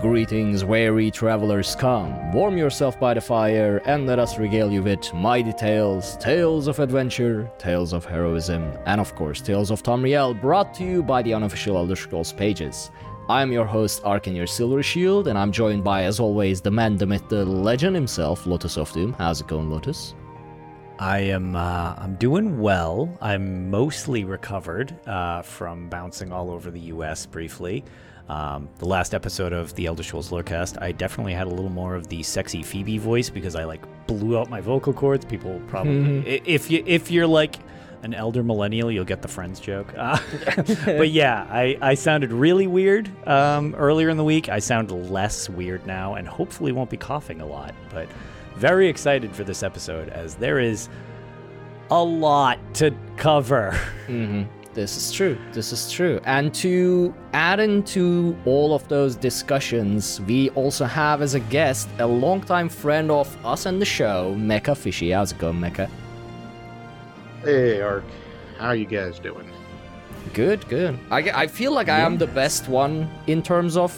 Greetings, weary travelers, come. Warm yourself by the fire and let us regale you with mighty tales, tales of adventure, tales of heroism, and of course, tales of Tamriel, brought to you by the unofficial Elder Scrolls pages. I'm your host, Arkanir Silver Shield, and I'm joined by, as always, the man, the myth, the legend himself, Lotus of Doom. How's it going, Lotus? I am uh, I'm doing well. I'm mostly recovered uh, from bouncing all over the U.S. briefly. Um, the last episode of the Elder Scrolls Lorecast, I definitely had a little more of the sexy Phoebe voice because I like blew out my vocal cords. People probably, mm-hmm. if you if you're like an elder millennial, you'll get the Friends joke. Uh, but yeah, I, I sounded really weird um, earlier in the week. I sound less weird now, and hopefully won't be coughing a lot. But very excited for this episode as there is a lot to cover. Mm-hmm. This is true. This is true. And to add into all of those discussions, we also have as a guest a longtime friend of us and the show, Mecha Fishy. How's it going, Mecha? Hey, Ark. How are you guys doing? Good, good. I, I feel like I am the best one in terms of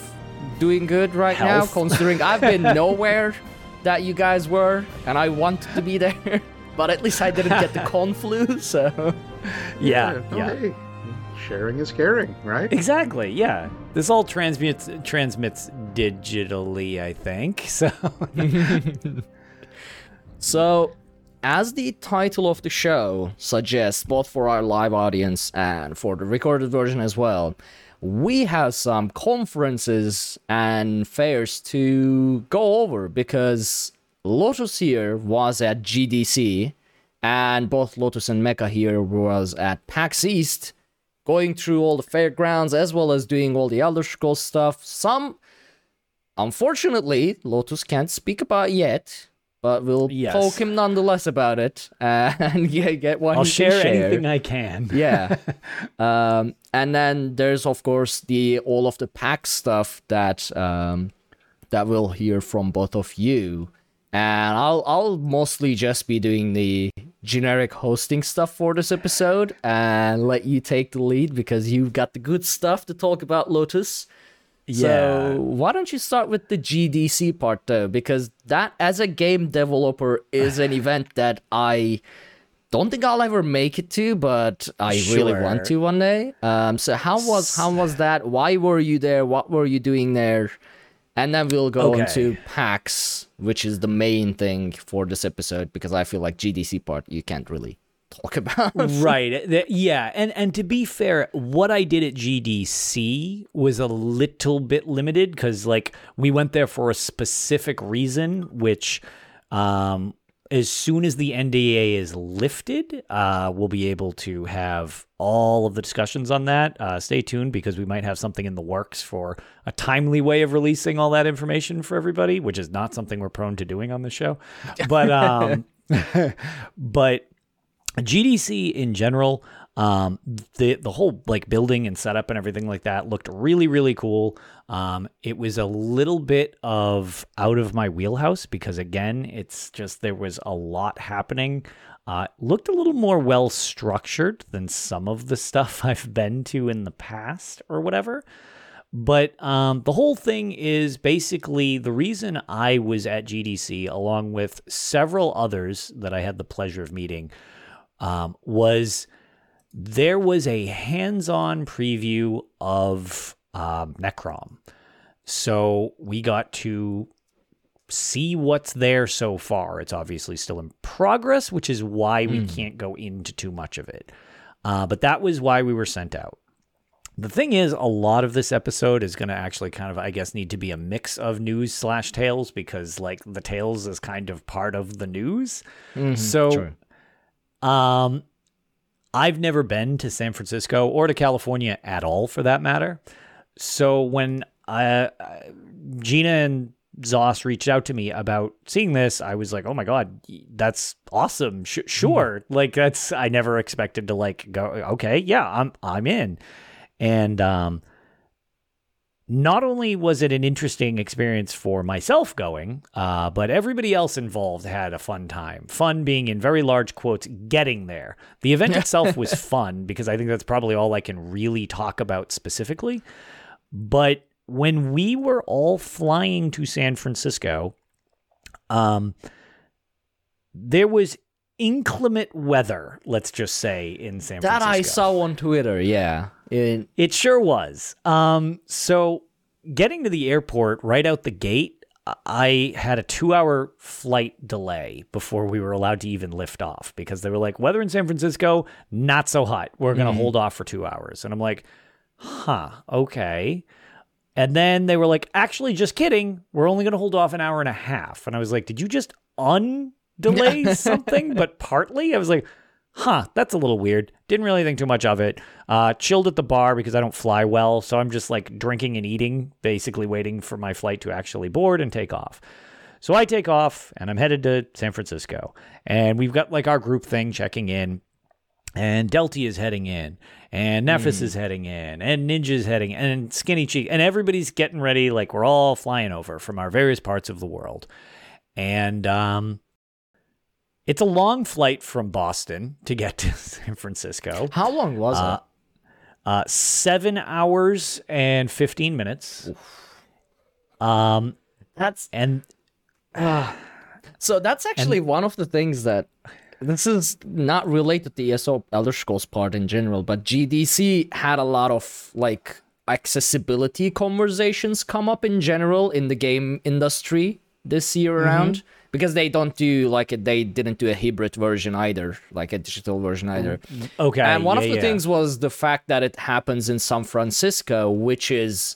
doing good right Health. now, considering I've been nowhere that you guys were, and I wanted to be there, but at least I didn't get the con flu, so. Yeah, yeah. Oh, okay. Sharing is caring, right? Exactly. Yeah. This all transmits transmits digitally, I think. So. so, as the title of the show suggests, both for our live audience and for the recorded version as well, we have some conferences and fairs to go over because Lotus here was at GDC and both Lotus and Mecha here was at PAX East, going through all the fairgrounds as well as doing all the Elder Scrolls stuff. Some, unfortunately, Lotus can't speak about yet, but we'll yes. poke him nonetheless about it and get what I'll he share, share anything I can. yeah, um, and then there's of course the all of the PAX stuff that um, that we'll hear from both of you and I'll I'll mostly just be doing the generic hosting stuff for this episode and let you take the lead because you've got the good stuff to talk about Lotus. Yeah. So why don't you start with the GDC part though? Because that as a game developer is an event that I don't think I'll ever make it to, but I sure. really want to one day. Um so how was how was that? Why were you there? What were you doing there? And then we'll go okay. into PAX, which is the main thing for this episode, because I feel like GDC part you can't really talk about. right. Yeah. And and to be fair, what I did at GDC was a little bit limited because like we went there for a specific reason, which um as soon as the NDA is lifted, uh, we'll be able to have all of the discussions on that. Uh, stay tuned because we might have something in the works for a timely way of releasing all that information for everybody, which is not something we're prone to doing on the show. But um, but GDC in general, um, the the whole like building and setup and everything like that looked really really cool. Um, it was a little bit of out of my wheelhouse because again, it's just there was a lot happening. Uh, looked a little more well structured than some of the stuff I've been to in the past or whatever. But um, the whole thing is basically the reason I was at GDC, along with several others that I had the pleasure of meeting, um, was there was a hands on preview of um, Necrom. So we got to see what's there so far. It's obviously still in progress, which is why we mm. can't go into too much of it. Uh, but that was why we were sent out. The thing is, a lot of this episode is going to actually kind of, I guess, need to be a mix of news slash tales because, like, the tales is kind of part of the news. Mm-hmm, so, true. um, I've never been to San Francisco or to California at all, for that matter. So when uh, Gina and Zos reached out to me about seeing this, I was like, "Oh my god, that's awesome! Sh- sure, mm-hmm. like that's I never expected to like go. Okay, yeah, I'm I'm in." And um, not only was it an interesting experience for myself going, uh, but everybody else involved had a fun time. Fun being in very large quotes, getting there. The event itself was fun because I think that's probably all I can really talk about specifically. But when we were all flying to San Francisco, um, there was inclement weather. Let's just say in San That Francisco. That I saw on Twitter. Yeah. In, It sure was. Um, so getting to the airport right out the gate, I had a two hour flight delay before we were allowed to even lift off because they were like, weather in San Francisco, not so hot. We're going to hold off for two hours. And I'm like, huh, okay. And then they were like, actually, just kidding. We're only going to hold off an hour and a half. And I was like, did you just undelay something, but partly? I was like, huh, that's a little weird. Didn't really think too much of it. Uh, chilled at the bar because I don't fly well. So I'm just like drinking and eating, basically waiting for my flight to actually board and take off. So I take off and I'm headed to San Francisco. And we've got like our group thing checking in. And Delty is heading in, and Nephis is heading in, and Ninja's heading, in, and Skinny Cheek, and everybody's getting ready. Like we're all flying over from our various parts of the world. And um, it's a long flight from Boston to get to San Francisco. how long was Uh, uh, seven hours and 15 minutes. Um. That's and so. That's actually one of the things that this is not related to ESO Elder Scrolls part in general, but GDC had a lot of like accessibility conversations come up in general in the game industry this year around because they don't do like they didn't do a hybrid version either, like a digital version either. okay. And one yeah, of the yeah. things was the fact that it happens in San Francisco, which is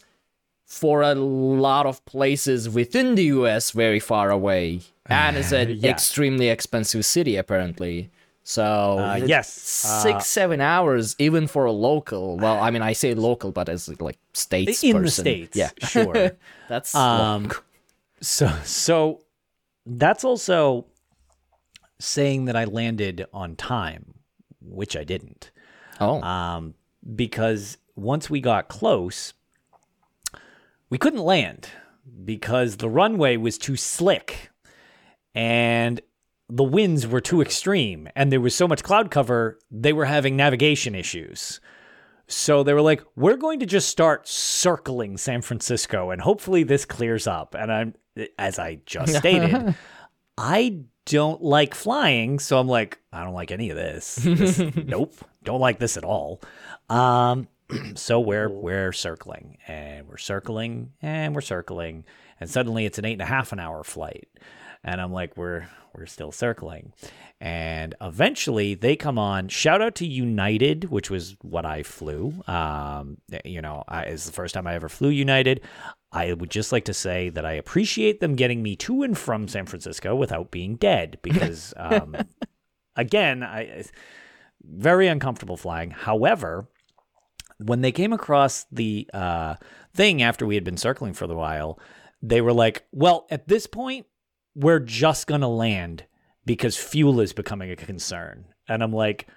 for a lot of places within the US very far away. And it's an Yeah. extremely expensive city apparently. So Uh, yes. six, seven hours even for a local. Well, I mean I say local, but as like states in the states. Yeah. sure. That's Um, long. So so that's also saying that I landed on time, which I didn't. Oh. Um, because once we got close, we couldn't land because the runway was too slick and the winds were too extreme and there was so much cloud cover, they were having navigation issues. So they were like, we're going to just start circling San Francisco and hopefully this clears up. And I'm, as I just stated, I don't like flying. So I'm like, I don't like any of this. This- nope. Don't like this at all. Um, so we're, we're circling and we're circling and we're circling. And suddenly it's an eight and a half an hour flight. And I'm like, we're, we're still circling. And eventually they come on. Shout out to United, which was what I flew. Um, you know, I, it's the first time I ever flew United. I would just like to say that I appreciate them getting me to and from San Francisco without being dead because, um, again, I very uncomfortable flying. However, when they came across the uh, thing after we had been circling for a while, they were like, "Well, at this point, we're just gonna land because fuel is becoming a concern." And I'm like,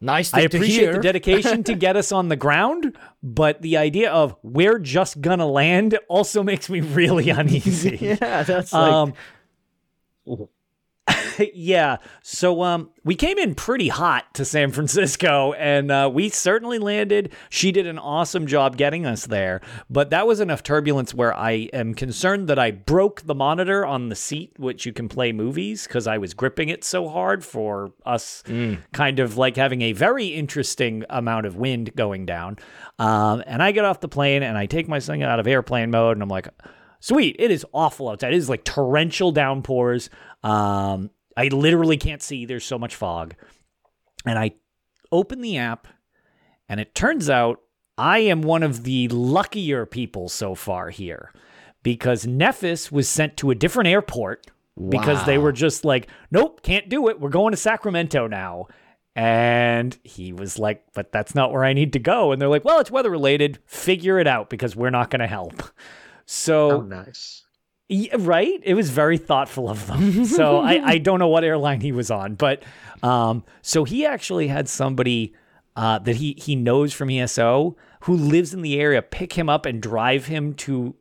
nice I appreciate the dedication to get us on the ground, but the idea of we're just gonna land also makes me really uneasy. yeah, that's like um, yeah. So um, we came in pretty hot to San Francisco, and uh, we certainly landed. She did an awesome job getting us there, but that was enough turbulence where I am concerned that I broke the monitor on the seat, which you can play movies, because I was gripping it so hard for us, kind of like having a very interesting amount of wind going down. Um, and I get off the plane and I take my thing out of airplane mode, and I'm like. Sweet. It is awful outside. It is like torrential downpours. Um, I literally can't see. There's so much fog. And I open the app, and it turns out I am one of the luckier people so far here because Nephis was sent to a different airport because they were just like, nope, can't do it. We're going to Sacramento now. And he was like, but that's not where I need to go. And they're like, well, it's weather related. Figure it out because we're not going to help. So Oh, nice. yeah, right? It was very thoughtful of them. So I, I don't know what airline he was on, but um, so he actually had somebody uh, that he he knows from ESO who lives in the area pick him up and drive him to.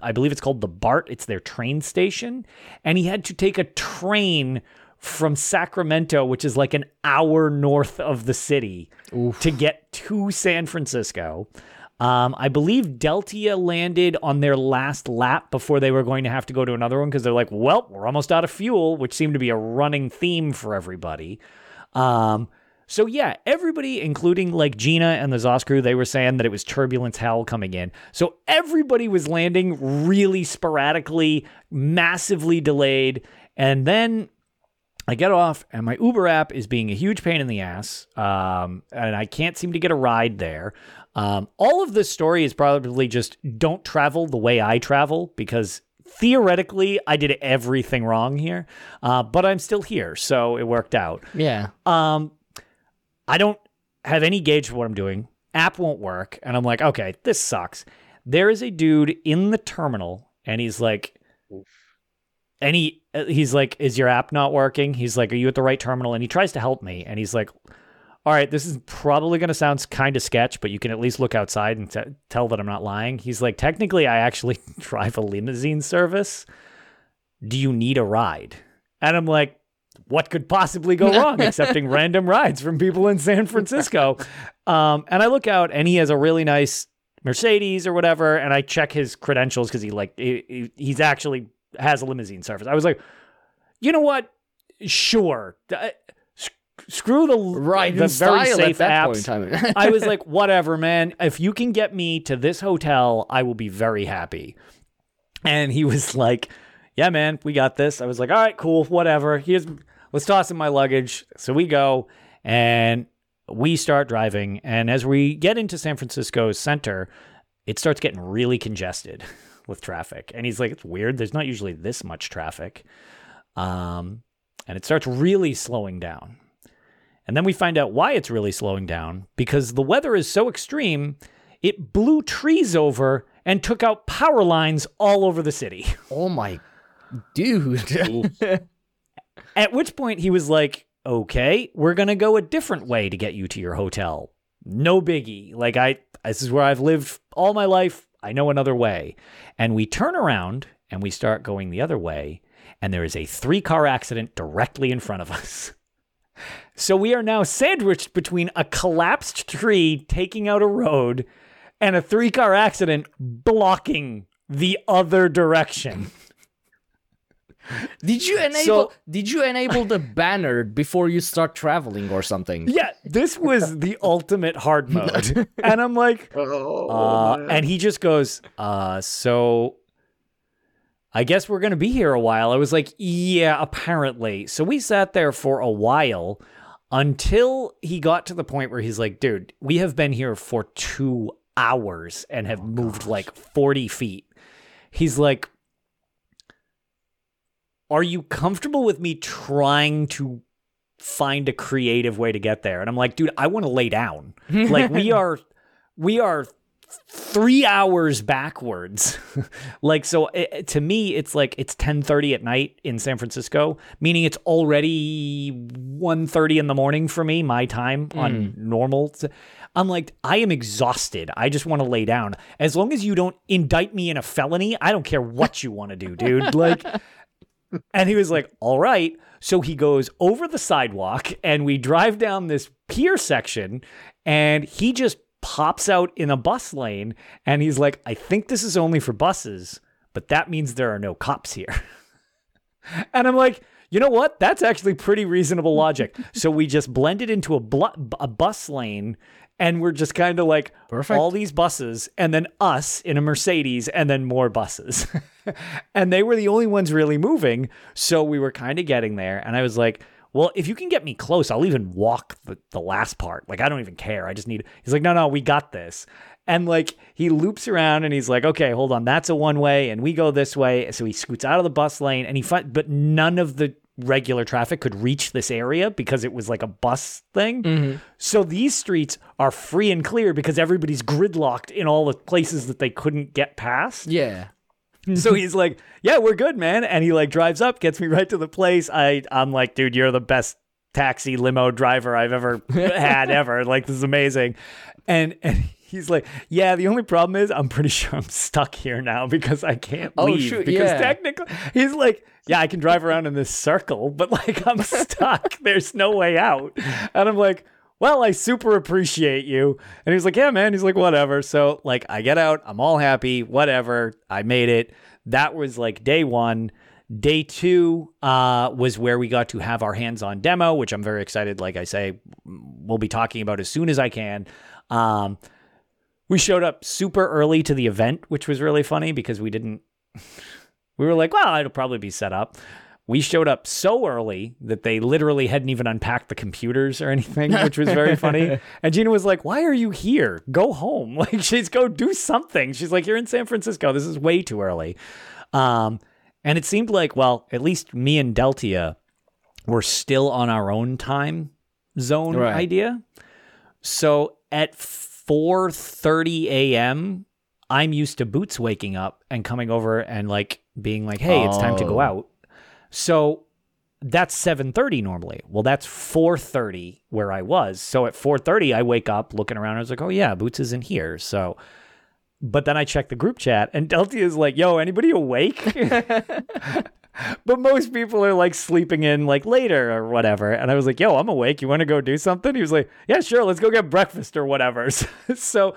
I believe it's called the BART. It's their train station, and he had to take a train from Sacramento, which is like an hour north of the city, to get to San Francisco. Um, I believe Deltia landed on their last lap before they were going to have to go to another one because they're like, well, we're almost out of fuel, which seemed to be a running theme for everybody. Um, so yeah, everybody, including like Gina and the Zos crew, they were saying that it was turbulence hell coming in. So everybody was landing really sporadically, massively delayed, and then I get off, and my Uber app is being a huge pain in the ass, um, and I can't seem to get a ride there. Um, all of this story is probably just don't travel the way I travel because theoretically I did everything wrong here, uh, but I'm still here, so it worked out. Yeah. Um, I don't have any gauge for what I'm doing. App won't work, and I'm like, okay, this sucks. There is a dude in the terminal, and he's like, and he uh, he's like, is your app not working? He's like, are you at the right terminal? And he tries to help me, and he's like, all right, this is probably going to sound kind of sketch, but you can at least look outside and t- tell that I'm not lying. He's like, technically, I actually drive a limousine service. Do you need a ride? And I'm like, what could possibly go wrong accepting random rides from people in San Francisco? Um, and I look out, and he has a really nice Mercedes or whatever, and I check his credentials because he like he, he- he's actually has a limousine service. I was like, you know what? Sure. S- Screw the Right. the very safe at that apps. point in time. I was like, whatever, man. If you can get me to this hotel, I will be very happy. And he was like, yeah, man, we got this. I was like, all right, cool, whatever. Here's let's toss in my luggage. So we go and we start driving. And as we get into San Francisco's center, it starts getting really congested with traffic. And he's like, it's weird. There's not usually this much traffic. Um, and it starts really slowing down. And then we find out why it's really slowing down because the weather is so extreme, it blew trees over and took out power lines all over the city. oh my dude. At which point he was like, "Okay, we're going to go a different way to get you to your hotel. No biggie. Like I this is where I've lived all my life. I know another way." And we turn around and we start going the other way, and there is a three-car accident directly in front of us. So we are now sandwiched between a collapsed tree taking out a road and a three-car accident blocking the other direction. Did you enable So- did you enable the banner before you start traveling or something? Yeah, this was the ultimate hard mode. And I'm like, Oh, uh, and he just goes, uh, so I guess we're going to be here a while. I was like, yeah, apparently. So we sat there for a while until he got to the point where he's like, dude, we have been here for two hours and have oh, moved like 40 feet. He's like, are you comfortable with me trying to find a creative way to get there? And I'm like, dude, I want to lay down. Like we are, we are three hours backwards. like so, it, to me, it's like it's 10:30 at night in San Francisco, meaning it's already 1:30 in the morning for me, my time on hmm. normal. I'm like, I am exhausted. I just want to lay down. As long as you don't indict me in a felony, I don't care what you want to do, dude. Like. And he was like, all right. So he goes over the sidewalk and we drive down this pier section and he just pops out in a bus lane and he's like, I think this is only for buses, but that means there are no cops here. and I'm like, you know what? That's actually pretty reasonable logic. so we just blend it into a, blu- a bus lane and we're just kind of like Perfect. all these buses and then us in a Mercedes and then more buses. and they were the only ones really moving. So we were kind of getting there. And I was like, well, if you can get me close, I'll even walk the, the last part. Like, I don't even care. I just need. He's like, no, no, we got this. And like, he loops around and he's like, okay, hold on. That's a one way. And we go this way. So he scoots out of the bus lane and he, fi- but none of the regular traffic could reach this area because it was like a bus thing. Mm-hmm. So these streets are free and clear because everybody's gridlocked in all the places that they couldn't get past. Yeah. So he's like, "Yeah, we're good, man." And he like drives up, gets me right to the place. I I'm like, "Dude, you're the best taxi limo driver I've ever had ever. Like this is amazing." And and he's like, "Yeah, the only problem is I'm pretty sure I'm stuck here now because I can't Oh, leave shoot, because yeah. technically he's like, "Yeah, I can drive around in this circle, but like I'm stuck. There's no way out." And I'm like, well, I super appreciate you. And he's like, yeah, man. He's like, whatever. So, like, I get out. I'm all happy. Whatever. I made it. That was like day one. Day two uh, was where we got to have our hands on demo, which I'm very excited. Like I say, we'll be talking about as soon as I can. Um, we showed up super early to the event, which was really funny because we didn't. we were like, well, it'll probably be set up. We showed up so early that they literally hadn't even unpacked the computers or anything, which was very funny. And Gina was like, Why are you here? Go home. Like, she's go do something. She's like, You're in San Francisco. This is way too early. Um, and it seemed like, well, at least me and Deltia were still on our own time zone Right. idea. So at 4:30 a.m., I'm used to Boots waking up and coming over and like being like, "Hey, it's time to go Oh. out." So that's 7:30 normally. Well, that's 4:30 where I was. So at 4:30 I wake up looking around I was like, "Oh yeah, Boots isn't here." So but then I check the group chat and Delta is like, "Yo, anybody awake?" but most people are like sleeping in like later or whatever. And I was like, "Yo, I'm awake. You want to go do something?" He was like, "Yeah, sure. Let's go get breakfast or whatever." so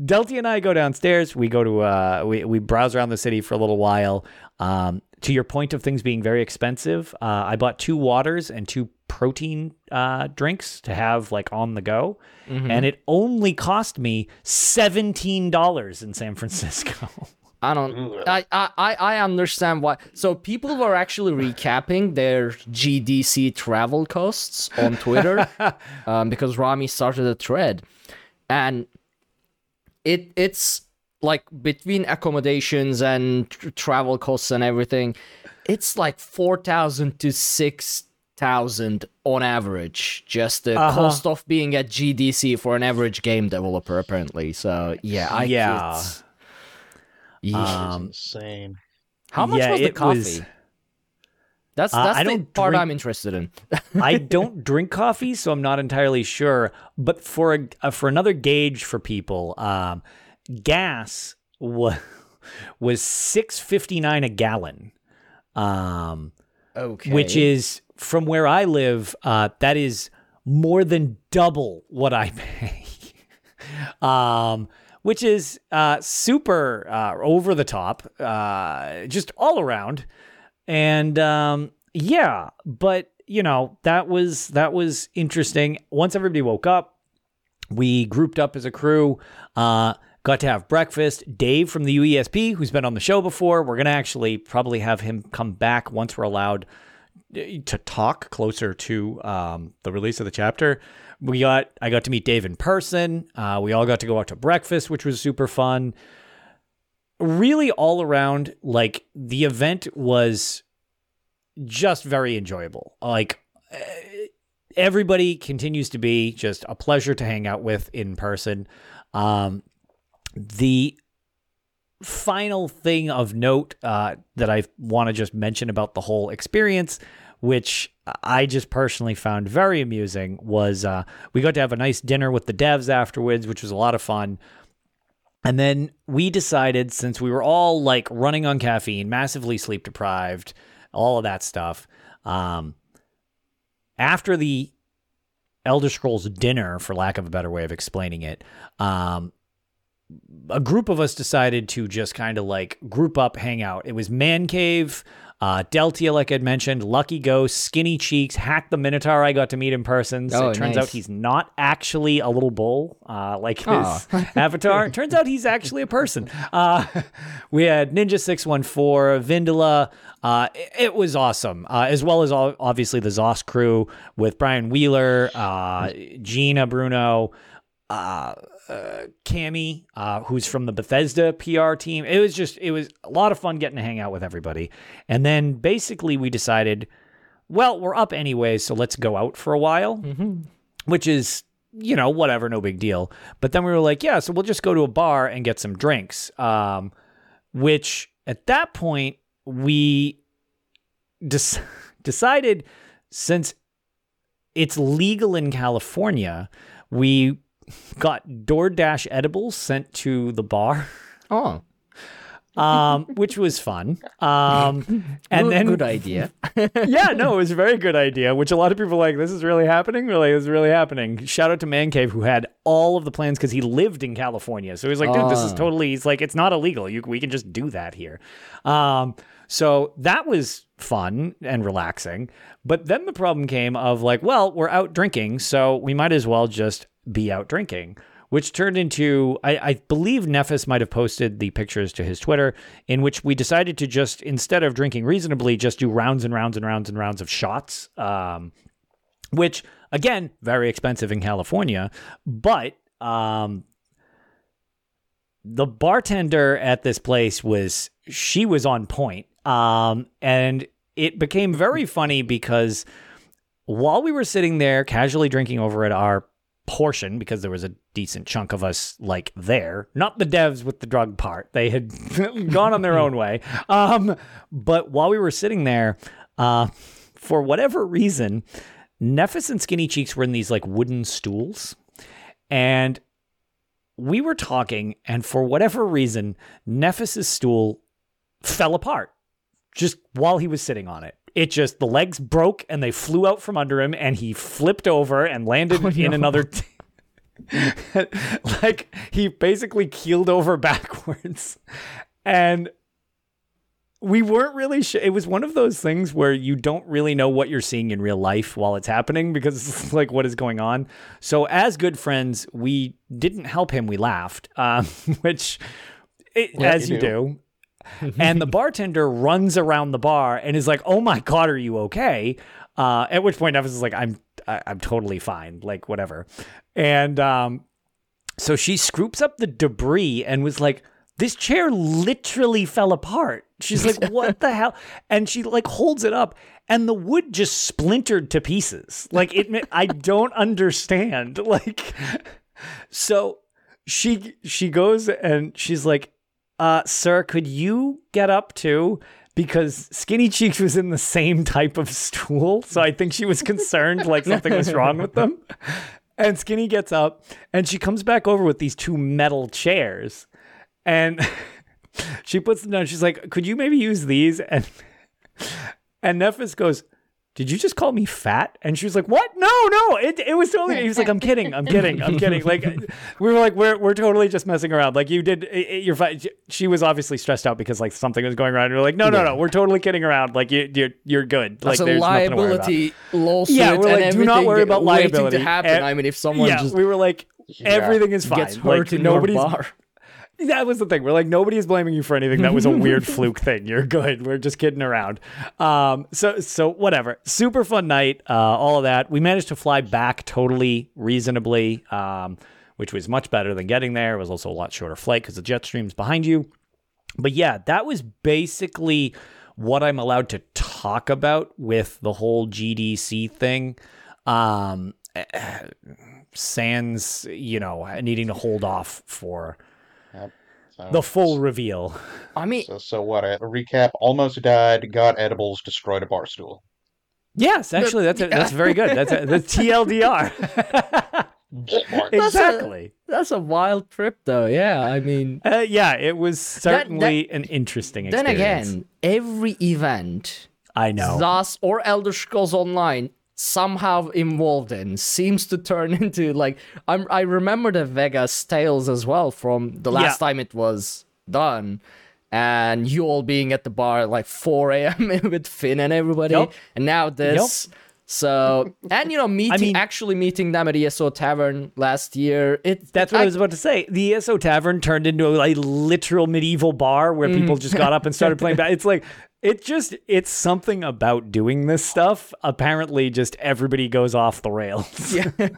Delty and I go downstairs. We go to uh, we we browse around the city for a little while. Um, to your point of things being very expensive, uh, I bought two waters and two protein uh, drinks to have like on the go, and it only cost me seventeen dollars in San Francisco. I don't. I, I I I understand why. So people were actually recapping their GDC travel costs on Twitter, um, because Rami started a thread, and it it's like between accommodations and tr- travel costs and everything, it's like four thousand to six thousand on average. Just the Uh-huh. cost of being at GDC for an average game developer, apparently. So yeah, I Yeah. it's- Yeesh. Um, insane. How much yeah, was the coffee? was- That's Uh, that's I the don't part drink- I'm interested in. I don't drink coffee, so I'm not entirely sure. But for a, uh, for another gauge for people, um, gas was was six fifty nine a gallon, um, okay. which is from where I live. Uh, that is more than double what I pay. um, which is uh, super uh, over the top, uh, just all around. And um, yeah, but you know that was that was interesting. Once everybody woke up, we grouped up as a crew. Uh, got to have breakfast. Dave from the UESP, who's been on the show before, we're gonna actually probably have him come back once we're allowed eh, to talk closer to um, the release of the chapter. We got I got to meet Dave in person. Uh, we all got to go out to breakfast, which was super fun. Really, all around, like the event was just very enjoyable. Like eh, everybody continues to be just a pleasure to hang out with in person. Um, the final thing of note uh, that I want to just mention about the whole experience, which I just personally found very amusing, was uh, we got to have a nice dinner with the devs afterwards, which was a lot of fun. And then we decided, since we were all like running on caffeine, massively sleep deprived, all of that stuff, um, after the Elder Scrolls dinner, for lack of a better way of explaining it, um, a group of us decided to just kind of like group up, hang out. It was Man Cave, uh, Deltia, like I'd mentioned, Lucky Ghost, Skinny Cheeks, Hack the Minotaur. I got to meet in person. So Oh, it turns nice. out he's not actually a little bull uh, like his Aw. avatar. Turns out he's actually a person. Uh, we had Ninja Six One Four, Vindala. Uh, it, it was awesome, uh, as well as all, obviously the Zos crew with Brian Wheeler, uh, Gina Bruno, uh, Cammy, uh, who's from the Bethesda PR team. It was just, it was a lot of fun getting to hang out with everybody. And then basically we decided, well, we're up anyway, so let's go out for a while, which is, you know, whatever, no big deal. But then we were like, yeah, so we'll just go to a bar and get some drinks. Um, which at that point we des- decided since it's legal in California, we got DoorDash edibles sent to the bar. Oh, um, which was fun. Um, and good, then good idea. yeah, no, it was a very good idea, which a lot of people like, this is really happening? Really, this is really happening. Shout out to Man Cave, who had all of the plans because he lived in California. So he was like, dude, this is Oh. totally, he's like, it's not illegal. You, we can just do that here. Um, so that was fun and relaxing. But then the problem came of like, well, we're out drinking, so we might as well just be out drinking. Which turned into, I, I believe Nephis might have posted the pictures to his Twitter, in which we decided to just, instead of drinking reasonably, just do rounds and rounds and rounds and rounds of shots. Um, which, again, very expensive in California. But um, the bartender at this place was she was on point um and it became very funny because while we were sitting there casually drinking over at our portion because there was a decent chunk of us like there. Not the devs with the drug part. They had gone on their own way. Um but while we were sitting there uh for whatever reason Nephis and Skinny Cheeks were in these like wooden stools. And we were talking, and for whatever reason, Nephis's stool fell apart just while he was sitting on it. It just the legs broke and they flew out from under him, and he flipped over and landed in another. T- like he basically keeled over backwards, and we weren't really sure. It was one of those things where you don't really know what you're seeing in real life while it's happening because it's like what is going on. So, as good friends, we didn't help him. We laughed, um, which, it, Yeah, as you you do. and the bartender runs around the bar and is like, "Oh my god, are you okay?" Uh, at which point, Nephis is like, "I'm, I, I'm totally fine. Like whatever." And um, so she scoops up the debris and was like, this chair literally fell apart. She's like, what the hell? And she like holds it up and the wood just splintered to pieces. Like it, I don't understand. Like, so she, she goes and she's like, uh, sir, could you get up too? Because Skinny Cheeks was in the same type of stool. So I think she was concerned like something was wrong with them. And Skinny gets up and she comes back over with these two metal chairs. And she puts them down. She's like, Could you maybe use these? And and Nephis goes, Did you just call me fat? And she was like, What? No, no. It, it was totally he was like, I'm kidding, I'm kidding, I'm kidding. Like we were like, We're we're totally just messing around. Like you did it, it- you're fine. She was obviously stressed out because like something was going around. We are like, no, no, no, we're totally kidding around. Like you you're you're good. Like That's a there's to worry about. liability lawsuit. Yeah, we're like, do not worry about waiting liability. to happen. And- I mean, if someone yeah, just we were like, Yeah. everything is fine. gets hurt like, in nobody's your bar. That was the thing. We're like, nobody's blaming you for anything. That was a weird fluke thing. You're good. We're just kidding around. Um, so so whatever. Super fun night. Uh, all of that. We managed to fly back totally reasonably, um, which was much better than getting there. It was also a lot shorter flight because the jet stream's behind you. But yeah, that was basically what I'm allowed to talk about with the whole GDC thing. Um, sans, you know, needing to hold off for So, the full reveal. I mean, So, so what? A recap: almost died, got edibles, destroyed a bar stool. Yes, actually, that's a, that's very good. That's a, that's TLDR. exactly. that's a wild trip, though. Yeah, I mean, Uh, yeah, it was that- certainly an interesting then again, every event I know. thus or Elder Scrolls Online somehow involved in seems to turn into like I'm I remember the Vegas tales as well from the last Yeah. time it was done. And you all being at the bar at like 4 a.m. with Finn and everybody, Yup. and now this. So, and you know, meeting mean- actually meeting them at ESO Tavern last year. It That's what I, was about to say. The ESO Tavern turned into a like, literal medieval bar where Mm. people just got up and started playing. It's like it just it's something about doing this stuff. Apparently, just everybody goes off the rails. Yeah.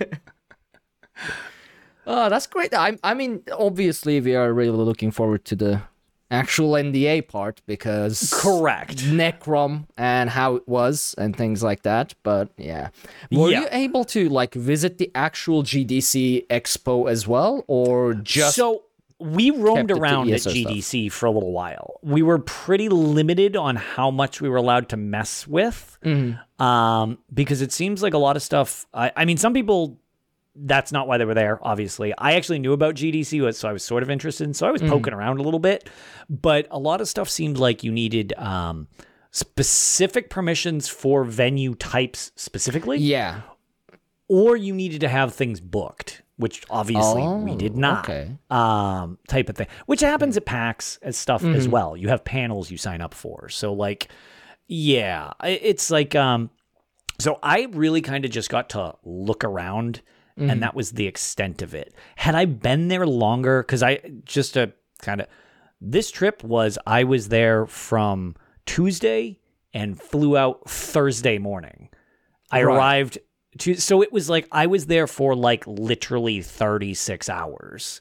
oh, that's great. I, I mean, obviously, we are really looking forward to the actual NDA part because Correct. Necrom and how it was and things like that. But yeah, were Yeah. you able to like visit the actual GDC Expo as well, or just so we roamed kept it to around at ESO stuff? GDC for a little while. We were pretty limited on how much we were allowed to mess with, Mm-hmm. um, because it seems like a lot of stuff. I, I mean, some people that's not why they were there, obviously. I actually knew about GDC, so I was sort of interested. So I was poking around a little bit, but a lot of stuff seemed like you needed um, specific permissions for venue types specifically, Yeah. or you needed to have things booked, which obviously we Oh, did not. okay. Um, type of thing, which happens at PAX as stuff as well. You have panels you sign up for, so like, yeah, it's like um, so I really kind of just got to look around, and that was the extent of it. Had I been there longer, because I just a kind of this trip was I was there from Tuesday and flew out Thursday morning. I Right. arrived to so it was like I was there for like literally 36 hours.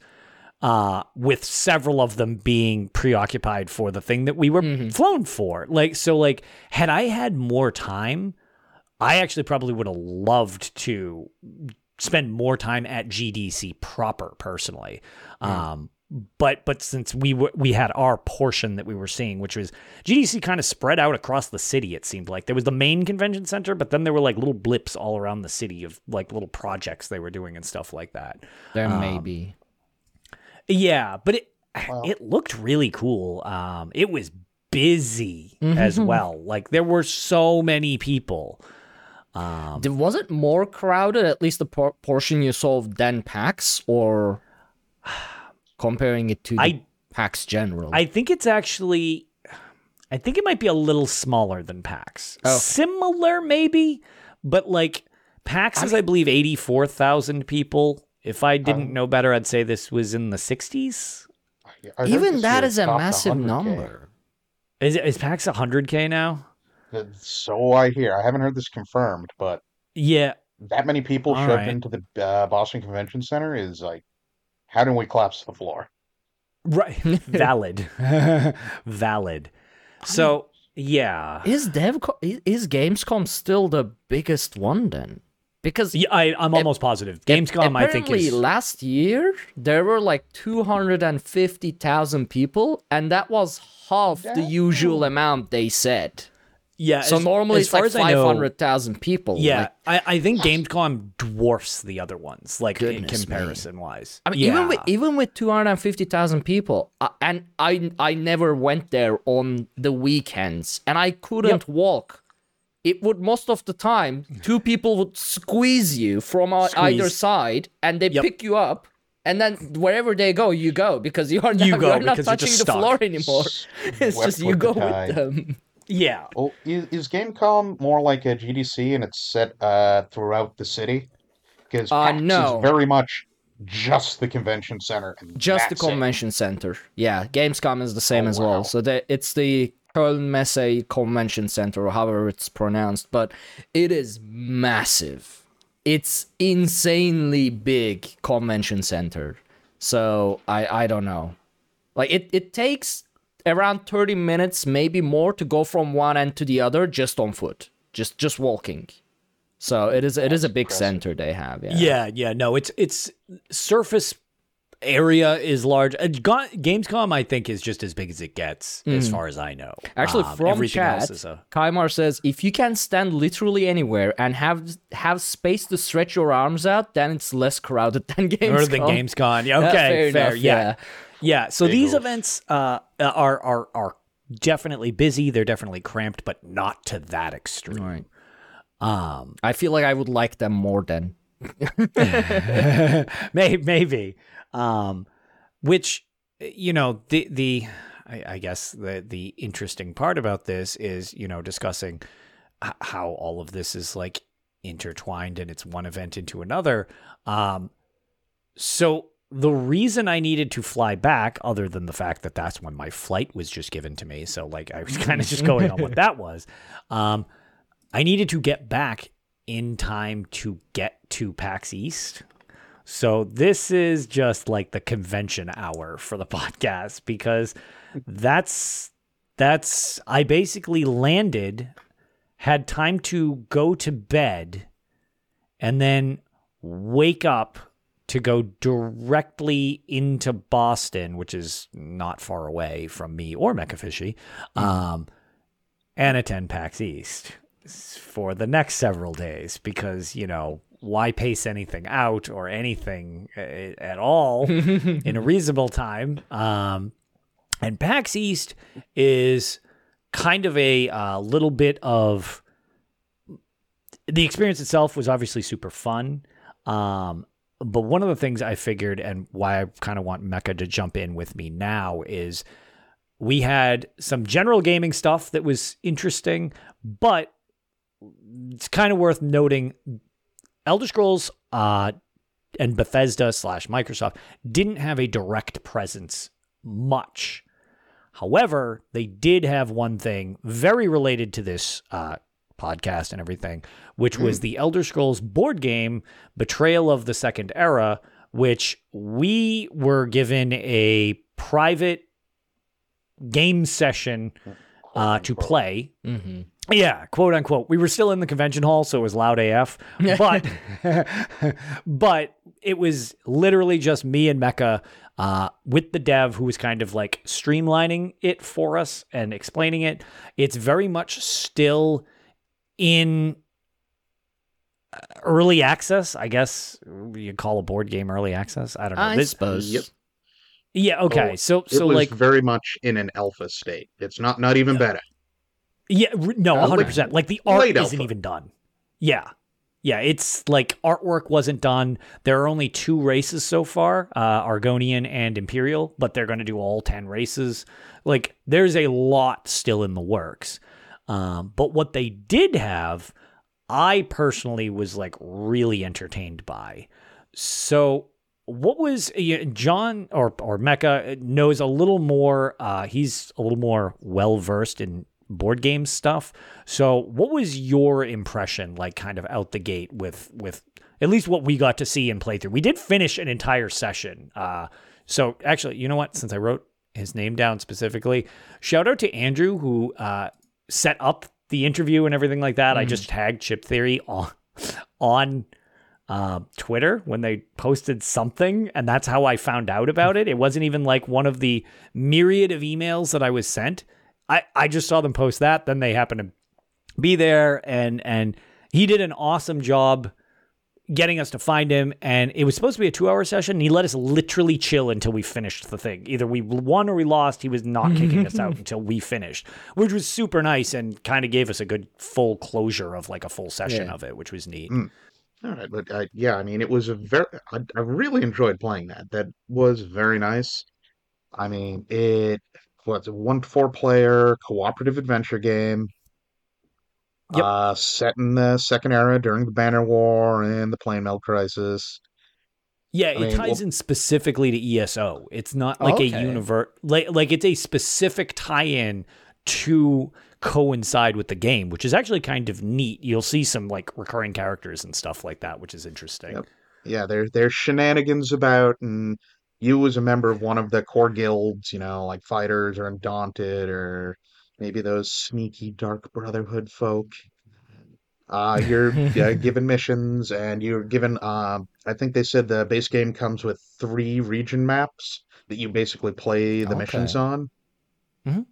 Uh, with several of them being preoccupied for the thing that we were flown for. Like so like had I had more time, I actually probably would have loved to spend more time at GDC proper personally. Um, but but since we were, we had our portion that we were seeing, which was GDC kind of spread out across the city. It seemed like there was the main convention center, but then there were like little blips all around the city of like little projects they were doing and stuff like that. There Um, may be. Yeah, but it Wow. it looked really cool. Um, it was busy as well. Like there were so many people. Um, Did- Was it more crowded, at least the por- portion you saw than PAX, or comparing it to the I- PAX general? I think it's actually, I think it might be a little smaller than PAX. Oh. Similar, maybe, but like PAX is, I believe, eighty-four thousand people. If I didn't Um, know better, I'd say this was in the sixties. I heard Even this that year is a massive 100K. number. Is is PAX hundred k now? So I hear. I haven't heard this confirmed, but Yeah, that many people All shoved right. into the uh, Boston Convention Center is like, how do we collapse the floor? right. Valid, valid. So yeah, Is DevCon is Gamescom still the biggest one then? Because yeah I, I'm almost positive. Gamescom, I think, apparently is last year there were like two hundred and fifty thousand people, and that was half the usual amount they said. Yeah. So as- normally as it's far like as I know- five hundred thousand people. Yeah, like- I, I think Gamescom dwarfs the other ones, like in Goodness me. comparison wise. I mean, yeah. even with even with two hundred and fifty thousand people, uh, and I I never went there on the weekends, and I couldn't walk. It would most of the time two people would squeeze you from uh, either side, and they Yep. pick you up, and then wherever they go, you go because you are not, You go you're not because you're touching the stuck. floor anymore. It's Swept just you with the go with them. Yeah, Oh, is, is Gamescom more like a GDC and it's set uh, throughout the city? Because Uh, PAX no. is very much just the convention center. Just the that's it. convention center. Yeah, Gamescom is the same Oh, as well. So it's the Köln Messe Convention Center, or however it's pronounced, but it is massive. It's insanely big convention center. So I I don't know. Like it it takes around 30 minutes, maybe more, to go from one end to the other just on foot, just just walking. So it is it is a big impressive. center they have. Yeah. yeah, yeah. No, it's it's surface area is large. Uh, Gamescom, I think, is just as big as it gets, as far as I know. Actually, Um, from everything chat, else is a Kaimar says if you can stand literally anywhere and have have space to stretch your arms out, then it's less crowded than Gamescom. Or than Gamescom. Yeah, Yeah, okay, fair fair. enough, yeah. yeah. Yeah. So these events uh, are are are definitely busy. They're definitely cramped, but not to that extreme. Right. Um, I feel like I would like them more than. maybe, maybe. Um, which you know the the I, I guess the the interesting part about this is you know discussing h- how all of this is like intertwined and it's one event into another. Um, so the reason I needed to fly back, other than the fact that that's when my flight was just given to me, so like I was kind of just going on what that was. Um, I needed to get back in time to get to PAX East. So this is just like the convention hour for the podcast because that's that's I basically landed had time to go to bed and then wake up to go directly into Boston, which is not far away from me or Mecha Fishy, um, and attend PAX East for the next several days because, you know, why pace anything out or anything uh, at all in a reasonable time? Um, and PAX East is kind of a uh, little bit of the experience itself was obviously super fun. Um, but one of the things I figured and why I kind of want Mecha to jump in with me now is we had some general gaming stuff that was interesting, but it's kind of worth noting Elder Scrolls uh, and Bethesda slash Microsoft didn't have a direct presence much. However, they did have one thing very related to this uh, podcast and everything, which was the Elder Scrolls board game, Betrayal of the Second Era, which we were given a private game session uh, to play. Mm-hmm. Yeah, quote unquote. We were still in the convention hall, so it was loud AF. But but it was literally just me and Mecha uh, with the dev who was kind of like streamlining it for us and explaining it. It's very much still in uh, early access, I guess you call a board game early access. I don't know. I This- suppose. Yep. yeah, okay. Oh, so It so was like very much in an alpha state. It's not not even beta. Yeah, no, Uh, hundred percent. Like the art late isn't alpha. even done. Yeah, yeah. It's like artwork wasn't done. There are only two races so far, uh, Argonian and Imperial, but they're going to do all ten races. Like there's a lot still in the works. Um, but what they did have, I personally was like really entertained by. So what was John or or Mecha knows a little more. Uh, he's a little more well versed in board game stuff. So, what was your impression, like, kind of out the gate with with at least what we got to see and play through? We did finish an entire session. Uh, so actually, you know what? Since I wrote his name down specifically, shout out to Andrew who uh, set up the interview and everything like that. I just tagged Chip Theory on on uh, Twitter when they posted something, and that's how I found out about it. It wasn't even like one of the myriad of emails that I was sent. I, I just saw them post that. Then they happened to be there, and and he did an awesome job getting us to find him. And it was supposed to be a two hour session. And he let us literally chill until we finished the thing. Either we won or we lost. He was not kicking us out until we finished, which was super nice and kind of gave us a good full closure of like a full session Yeah. of it, which was neat. Mm. All right, but uh, yeah, I mean, it was a very. I, I really enjoyed playing that. That was very nice. I mean, it was a one four player cooperative adventure game. Yep. Uh, set in the second era during the Banner War and the Planemeld Crisis. Yeah, I it mean, ties well- in specifically to ESO. It's not like a universe like like it's a specific tie-in to coincide with the game, which is actually kind of neat. You'll see some like recurring characters and stuff like that, which is interesting. Yep. Yeah, there there's shenanigans about, and you as a member of one of the core guilds, you know, like fighters or undaunted, or maybe those sneaky dark brotherhood folk. Uh, you're yeah, given missions, and you're given. Um, I think they said the base game comes with three region maps that you basically play the missions Okay. on, Mhm.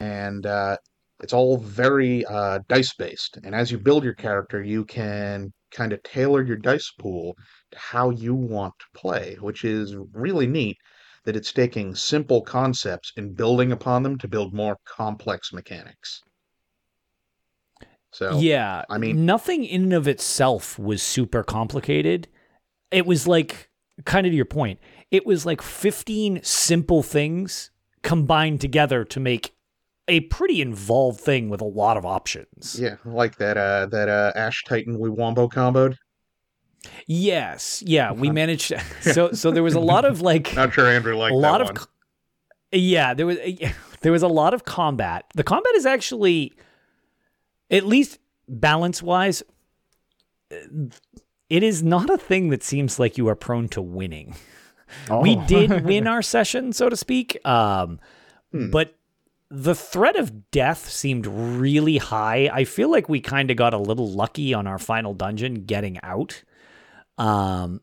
and uh, it's all very uh, dice based. And as you build your character, you can kind of tailor your dice pool to how you want to play, which is really neat. That it's taking simple concepts and building upon them to build more complex mechanics. So yeah, I mean- nothing in and of itself was super complicated. It was like kind of to your point. It was like 15 simple things combined together to make a pretty involved thing with a lot of options. yeah, like that uh that uh Ash Titan we wombo comboed. Yes, yeah, we managed. So, so there was a lot of like Not sure Andrew liked a lot that of, one. yeah, there was there was a lot of combat. The combat is actually, at least balance wise, it is not a thing that seems like you are prone to winning. We Oh. did win our session, so to speak, um, Hmm. but the threat of death seemed really high. I feel like we kind of got a little lucky on our final dungeon getting out. Um,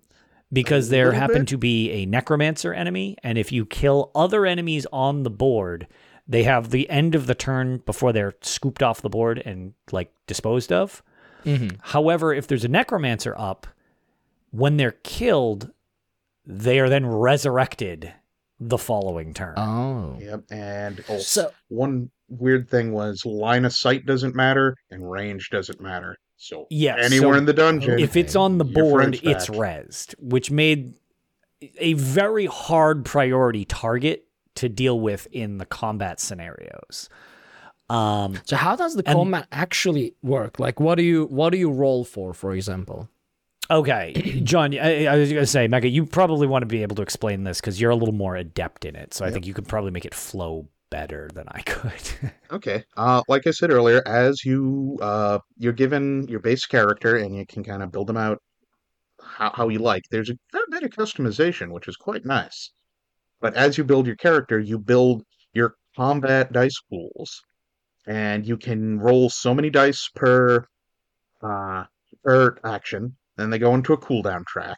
because there little happened bit? to be a necromancer enemy, and if you kill other enemies on the board, they have the end of the turn before they're scooped off the board and like disposed of. Mhm. However, if there's a necromancer up, when they're killed, they are then resurrected the following turn. Oh. Yep. And oh, So one weird thing was line of sight doesn't matter and range doesn't matter. So yeah, anywhere so in the dungeon, if it's on the board, it's back. rezzed, which made a very hard priority target to deal with in the combat scenarios. Um, so how does the And- combat actually work? Like what do you what do you roll for, for example? okay, John, I, I was going to say, Mega, you probably want to be able to explain this because you're a little more adept in it. So I think you could probably make it flow better than I could. Okay. Uh, like I said earlier, as you uh, you're given your base character and you can kind of build them out how, how you like. There's a fair bit of customization, which is quite nice. But as you build your character, you build your combat dice pools, and you can roll so many dice per uh, per action. Then they go into a cooldown track,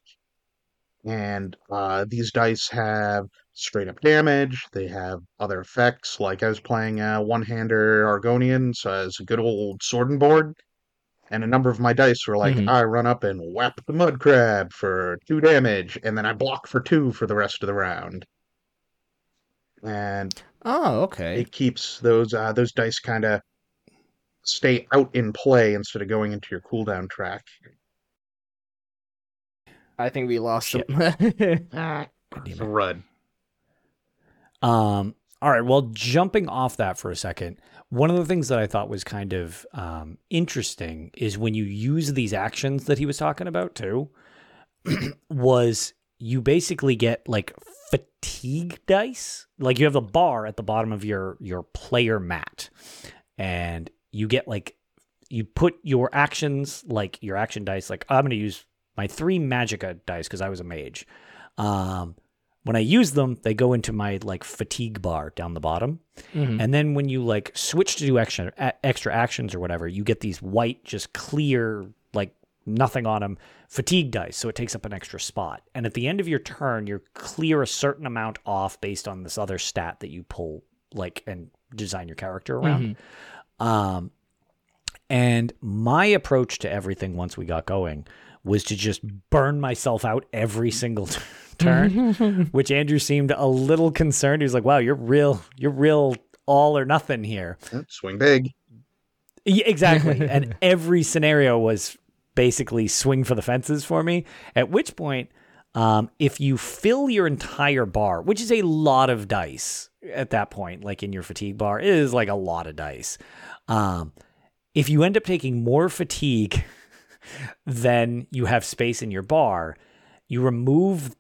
and uh, these dice have straight up damage. They have other effects, like I was playing a one hander Argonian, so as a good old sword and board. And a number of my dice were like, Mhm. I run up and whap the mud crab for two damage, and then I block for two for the rest of the round. And Oh, okay. it keeps those uh, those dice kind of stay out in play instead of going into your cooldown track. I think we lost Shit. him. It's a rud. Um, all right. Well, jumping off that for a second, one of the things that I thought was kind of um, interesting is when you use these actions that he was talking about too, was you basically get like fatigue dice. Like you have a bar at the bottom of your your player mat, and you get like you put your actions like your action dice. Like I'm going to use my three magica dice because I was a mage. Um, when I use them, they go into my like fatigue bar down the bottom. Mhm. And then when you like switch to do extra a- extra actions or whatever, you get these white, just clear, like nothing on them, fatigue dice. So it takes up an extra spot. And at the end of your turn, you clear a certain amount off based on this other stat that you pull, like and design your character around. Um, and my approach to everything once we got going was to just burn myself out every single t- turn, which Andrew seemed a little concerned. He was like, "Wow, you're real, you're real all or nothing here." Yeah, Swing big. Yeah, exactly. and every scenario was basically swing for the fences for me. At which point, um, if you fill your entire bar, which is a lot of dice at that point, like in your fatigue bar, it is like a lot of dice. Um, if you end up taking more fatigue than you have space in your bar, you remove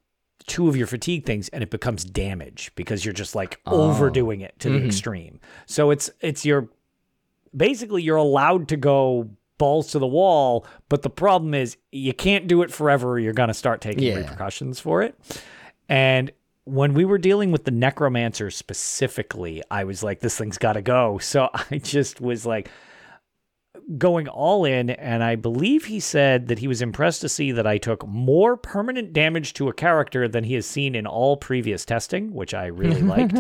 two of your fatigue things and it becomes damage because you're just like Oh. overdoing it to the Mhm. extreme. So it's it's your basically you're allowed to go balls to the wall, but the problem is you can't do it forever or you're going to start taking Yeah. repercussions for it. And when we were dealing with the necromancer specifically, I was like this thing's got to go. So I just was like going all in and I believe he said that he was impressed to see that I took more permanent damage to a character than he has seen in all previous testing, which I really liked.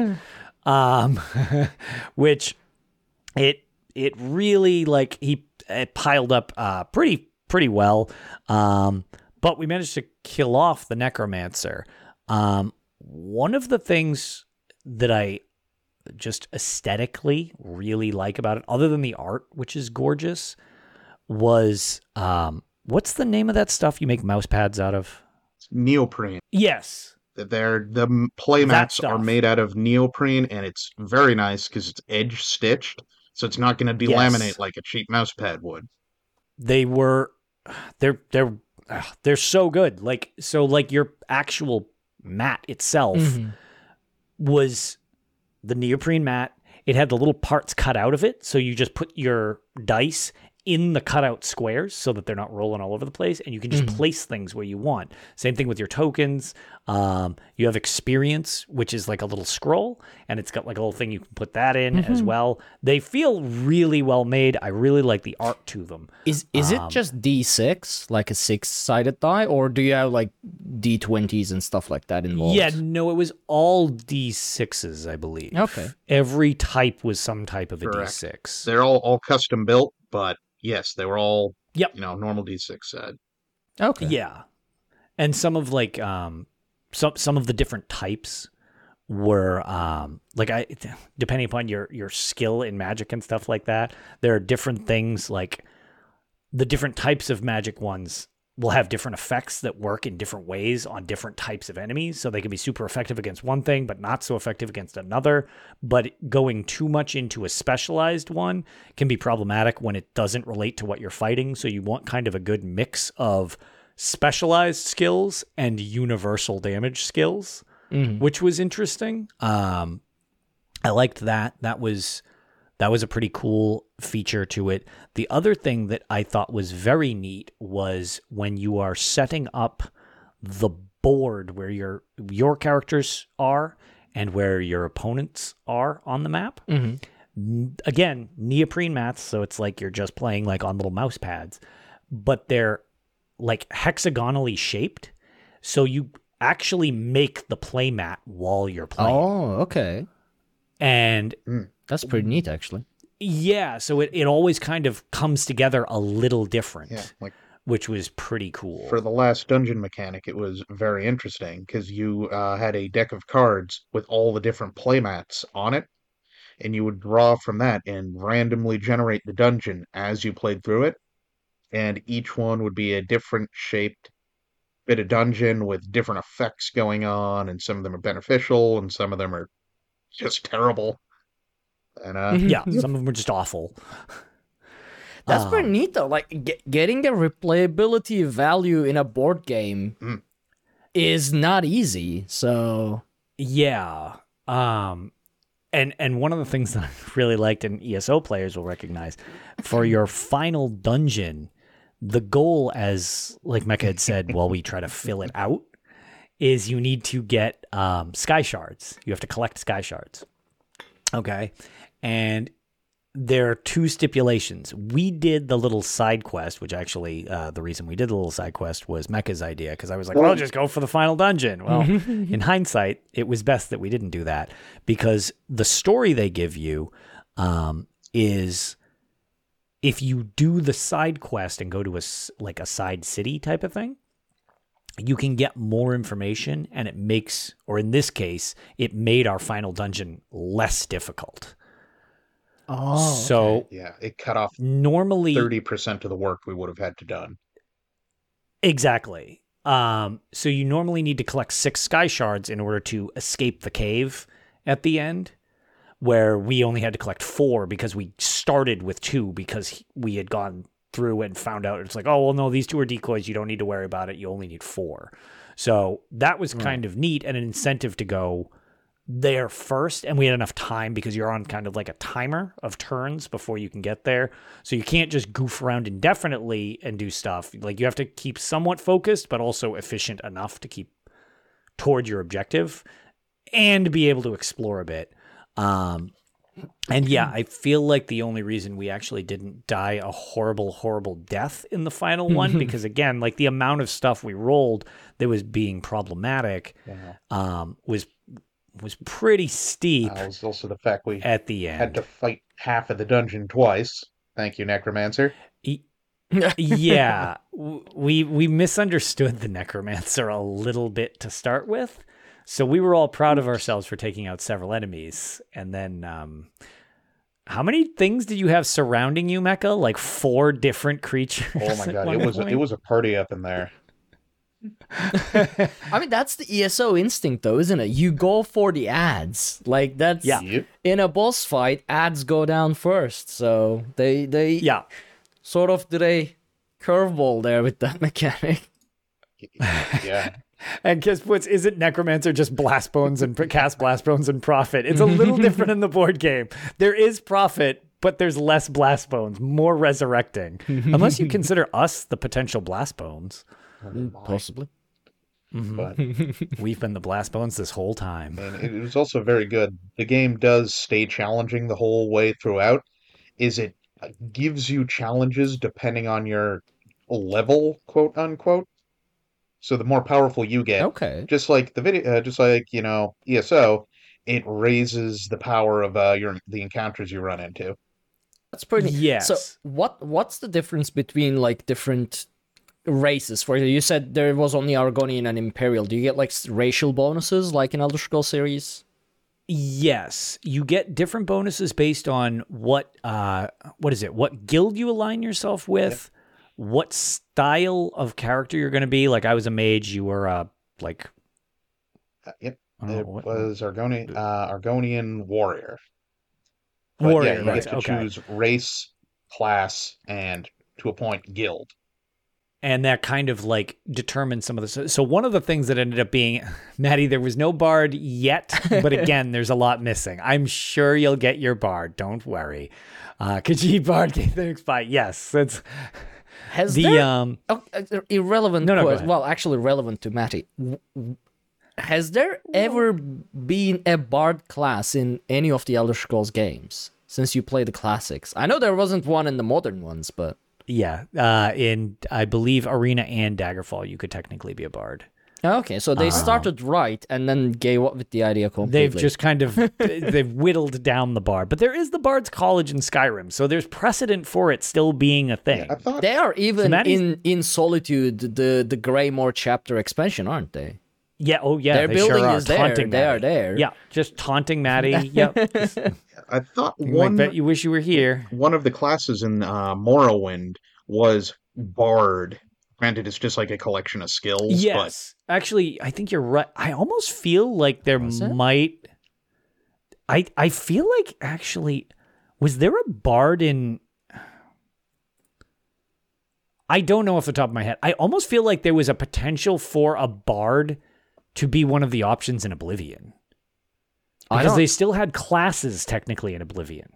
Um which it it really like he it piled up uh pretty pretty well. Um but we managed to kill off the necromancer. Um one of the things that I just aesthetically really like about it, other than the art, which is gorgeous, was um, what's the name of that stuff you make mouse pads out of? Neoprene. Yes. They're the m- play mats are made out of neoprene, and it's very nice because it's edge stitched, so it's not going to Yes. delaminate like a cheap mouse pad would. They were they're they're they're so good. Like so like your actual mat itself Mhm. was the neoprene mat. It had the little parts cut out of it, so you just put your dice in the cutout squares so that they're not rolling all over the place, and you can just Mhm. place things where you want. Same thing with your tokens. Um, you have experience, which is like a little scroll, and it's got like a little thing you can put that in as Mhm. well. They feel really well made. I really like the art to them. Is is Um, it just D6, like a six sided die, or do you have like D20s and stuff like that involved? Yeah, no, it was all D6s, I believe. Okay. Every type was some type of a Correct. D6. They're all all custom built, but yes, they were all Yep. you know normal D6 set. Okay. Yeah. and some of like um some some of the different types were um like I depending upon your your skill in magic and stuff like that, there are different things like the different types of magic ones will have different effects that work in different ways on different types of enemies. So they can be super effective against one thing, but not so effective against another. But going too much into a specialized one can be problematic when it doesn't relate to what you're fighting. So you want kind of a good mix of specialized skills and universal damage skills, which was interesting. Um, I liked that. That was that was a pretty cool feature to it. The other thing that I thought was very neat was when you are setting up the board where your your characters are and where your opponents are on the map. Mm-hmm. N- Again, neoprene mats, so it's like you're just playing like on little mouse pads, but they're like hexagonally shaped, so you actually make the play mat while you're playing. Oh, okay. And mm, That's pretty neat, actually. Yeah, so it, it always kind of comes together a little different, Yeah, like which was pretty cool. for the last dungeon mechanic, it was very interesting because you uh, had a deck of cards with all the different playmats on it, and you would draw from that and randomly generate the dungeon as you played through it, and each one would be a different shaped bit of dungeon with different effects going on, and some of them are beneficial, and some of them are just terrible. And uh, yeah, some of them are just awful. That's pretty neat, though. Like ge- getting the replayability value in a board game Mm. is not easy. So Yeah. Um and and one of the things that I really liked and ESO players will recognize for your final dungeon, the goal as like Mecha had said while we try to fill it out is you need to get um sky shards. You have to collect sky shards. Okay. And there are two stipulations. We did the little side quest, which actually uh, the reason we did the little side quest was Mecha's idea because I was like, well, just go for the final dungeon. Well, in hindsight, it was best that we didn't do that because the story they give you um, is if you do the side quest and go to a like a side city type of thing, you can get more information and it makes or in this case, it made our final dungeon less difficult. Oh, so yeah, it cut off normally thirty percent of the work we would have had to done. Exactly. Um, so you normally need to collect six sky shards in order to escape the cave at the end, where we only had to collect four because we started with two because we had gone through and found out it's like, oh well, no, these two are decoys. You don't need to worry about it. You only need four. So that was kind of neat and an incentive to go there first and we had enough time because you're on kind of like a timer of turns before you can get there. So you can't just goof around indefinitely and do stuff. Like you have to keep somewhat focused but also efficient enough to keep toward your objective and be able to explore a bit. Um and yeah i feel like the only reason we actually didn't die a horrible horrible death in the final one because again like the amount of stuff we rolled that was being problematic um was was pretty steep Uh, was also the fact we at the end. had to fight half of the dungeon twice. Thank you, Necromancer. E- yeah, we we misunderstood the necromancer a little bit to start with, so we were all proud of ourselves for taking out several enemies, and then um, how many things did you have surrounding you, Mecha? Like four different creatures. Oh my god, it was point? it was a party up in there. I mean, that's the ESO instinct, though, isn't it? You go for the ads. Like that's Yeah. In a boss fight, ads go down first. So they they yeah. sort of did a curveball there with that mechanic. Yeah. And guess what's isn't necromancer just blast bones and cast blast bones and profit? It's a little different in the board game. There is profit, but there's less blast bones, more resurrecting. Unless you consider us the potential blast bones. Possibly. But We've been the blast bones this whole time. and it was also very good. The game does stay challenging the whole way throughout. Is it uh, gives you challenges depending on your level, quote unquote. So the more powerful you get, Okay. just like the video, uh, just like you know ESO, it raises the power of uh, your the encounters you run into. That's pretty. Yes. So what what's the difference between like different races? For you You said there was only Argonian and Imperial. Do you get like racial bonuses like in Elder Scrolls series? Yes, you get different bonuses based on what uh what is it? What guild you align yourself with, what style of character you're going to be. Like I was a mage, you were uh like Uh, yep, I know, it what- was Argonian, uh, Argonian warrior. But warrior, yeah, you right? get to okay. choose race, class, and to a point guild. And that kind of like determines some of the so one of the things that ended up being maddie there was no bard yet but again there's a lot missing i'm sure you'll get your bard don't worry uh khajiit bard Gathering spy yes that's Has the there um Oh, uh, irrelevant. No, no, well, actually, relevant to Matty. Has there ever been a bard class in any of the Elder Scrolls games since you play the classics? I know there wasn't one in the modern ones, but yeah uh in i believe arena and daggerfall you could technically be a bard okay. So they started right and then gave up with the idea completely. they've just kind of they've whittled down the bard but there is the bard's college in skyrim so there's precedent for it still being a thing I thought They are even Maddie's- in in Solitude, the the Greymoor chapter expansion, aren't they? Yeah oh yeah Their they building sure is there. taunting They are there. yeah just taunting maddie yep I thought Like, one bet you wish you were here. one of the classes in uh, Morrowind was bard. Granted, it's just like a collection of skills. Yes, actually, I think you're right. I almost feel like there might. I I feel like actually, was there a bard in? I don't know off the top of my head. I almost feel like there was a potential for a bard to be one of the options in Oblivion because they still had classes technically in Oblivion.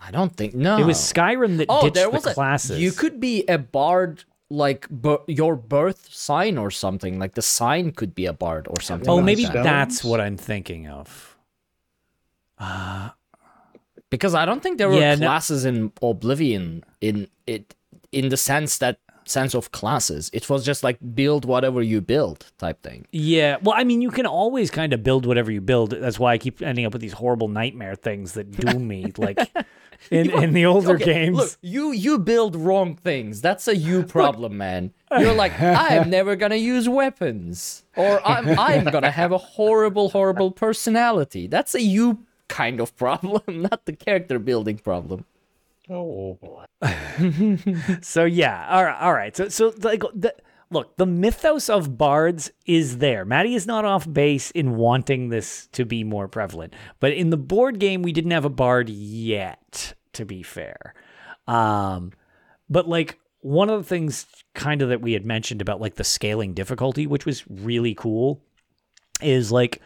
I don't think no. It was Skyrim that oh, ditched there the a classes. You could be a bard like bu- your birth sign or something. Like the sign could be a bard or something. Oh, like maybe that. that's what I'm thinking of. Uh, because I don't think there were Yeah, no- classes in Oblivion in it in the sense that sense of classes. It was just like build whatever you build type thing. Yeah, well, I mean, you can always kind of build whatever you build. That's why I keep ending up with these horrible nightmare things that doom me, like in, in the older Okay, games. Look, you you build wrong things. That's a you problem, man. You're like, I'm never gonna use weapons, or I'm I'm gonna have a horrible, horrible personality. That's a you kind of problem, not the character building problem. Oh boy. So yeah, all right, all right. So so like the look, the mythos of bards is there. Maddie is not off base in wanting this to be more prevalent, but in the board game, we didn't have a bard yet. To be fair, um, but like one of the things kind of that we had mentioned about like the scaling difficulty, which was really cool, is like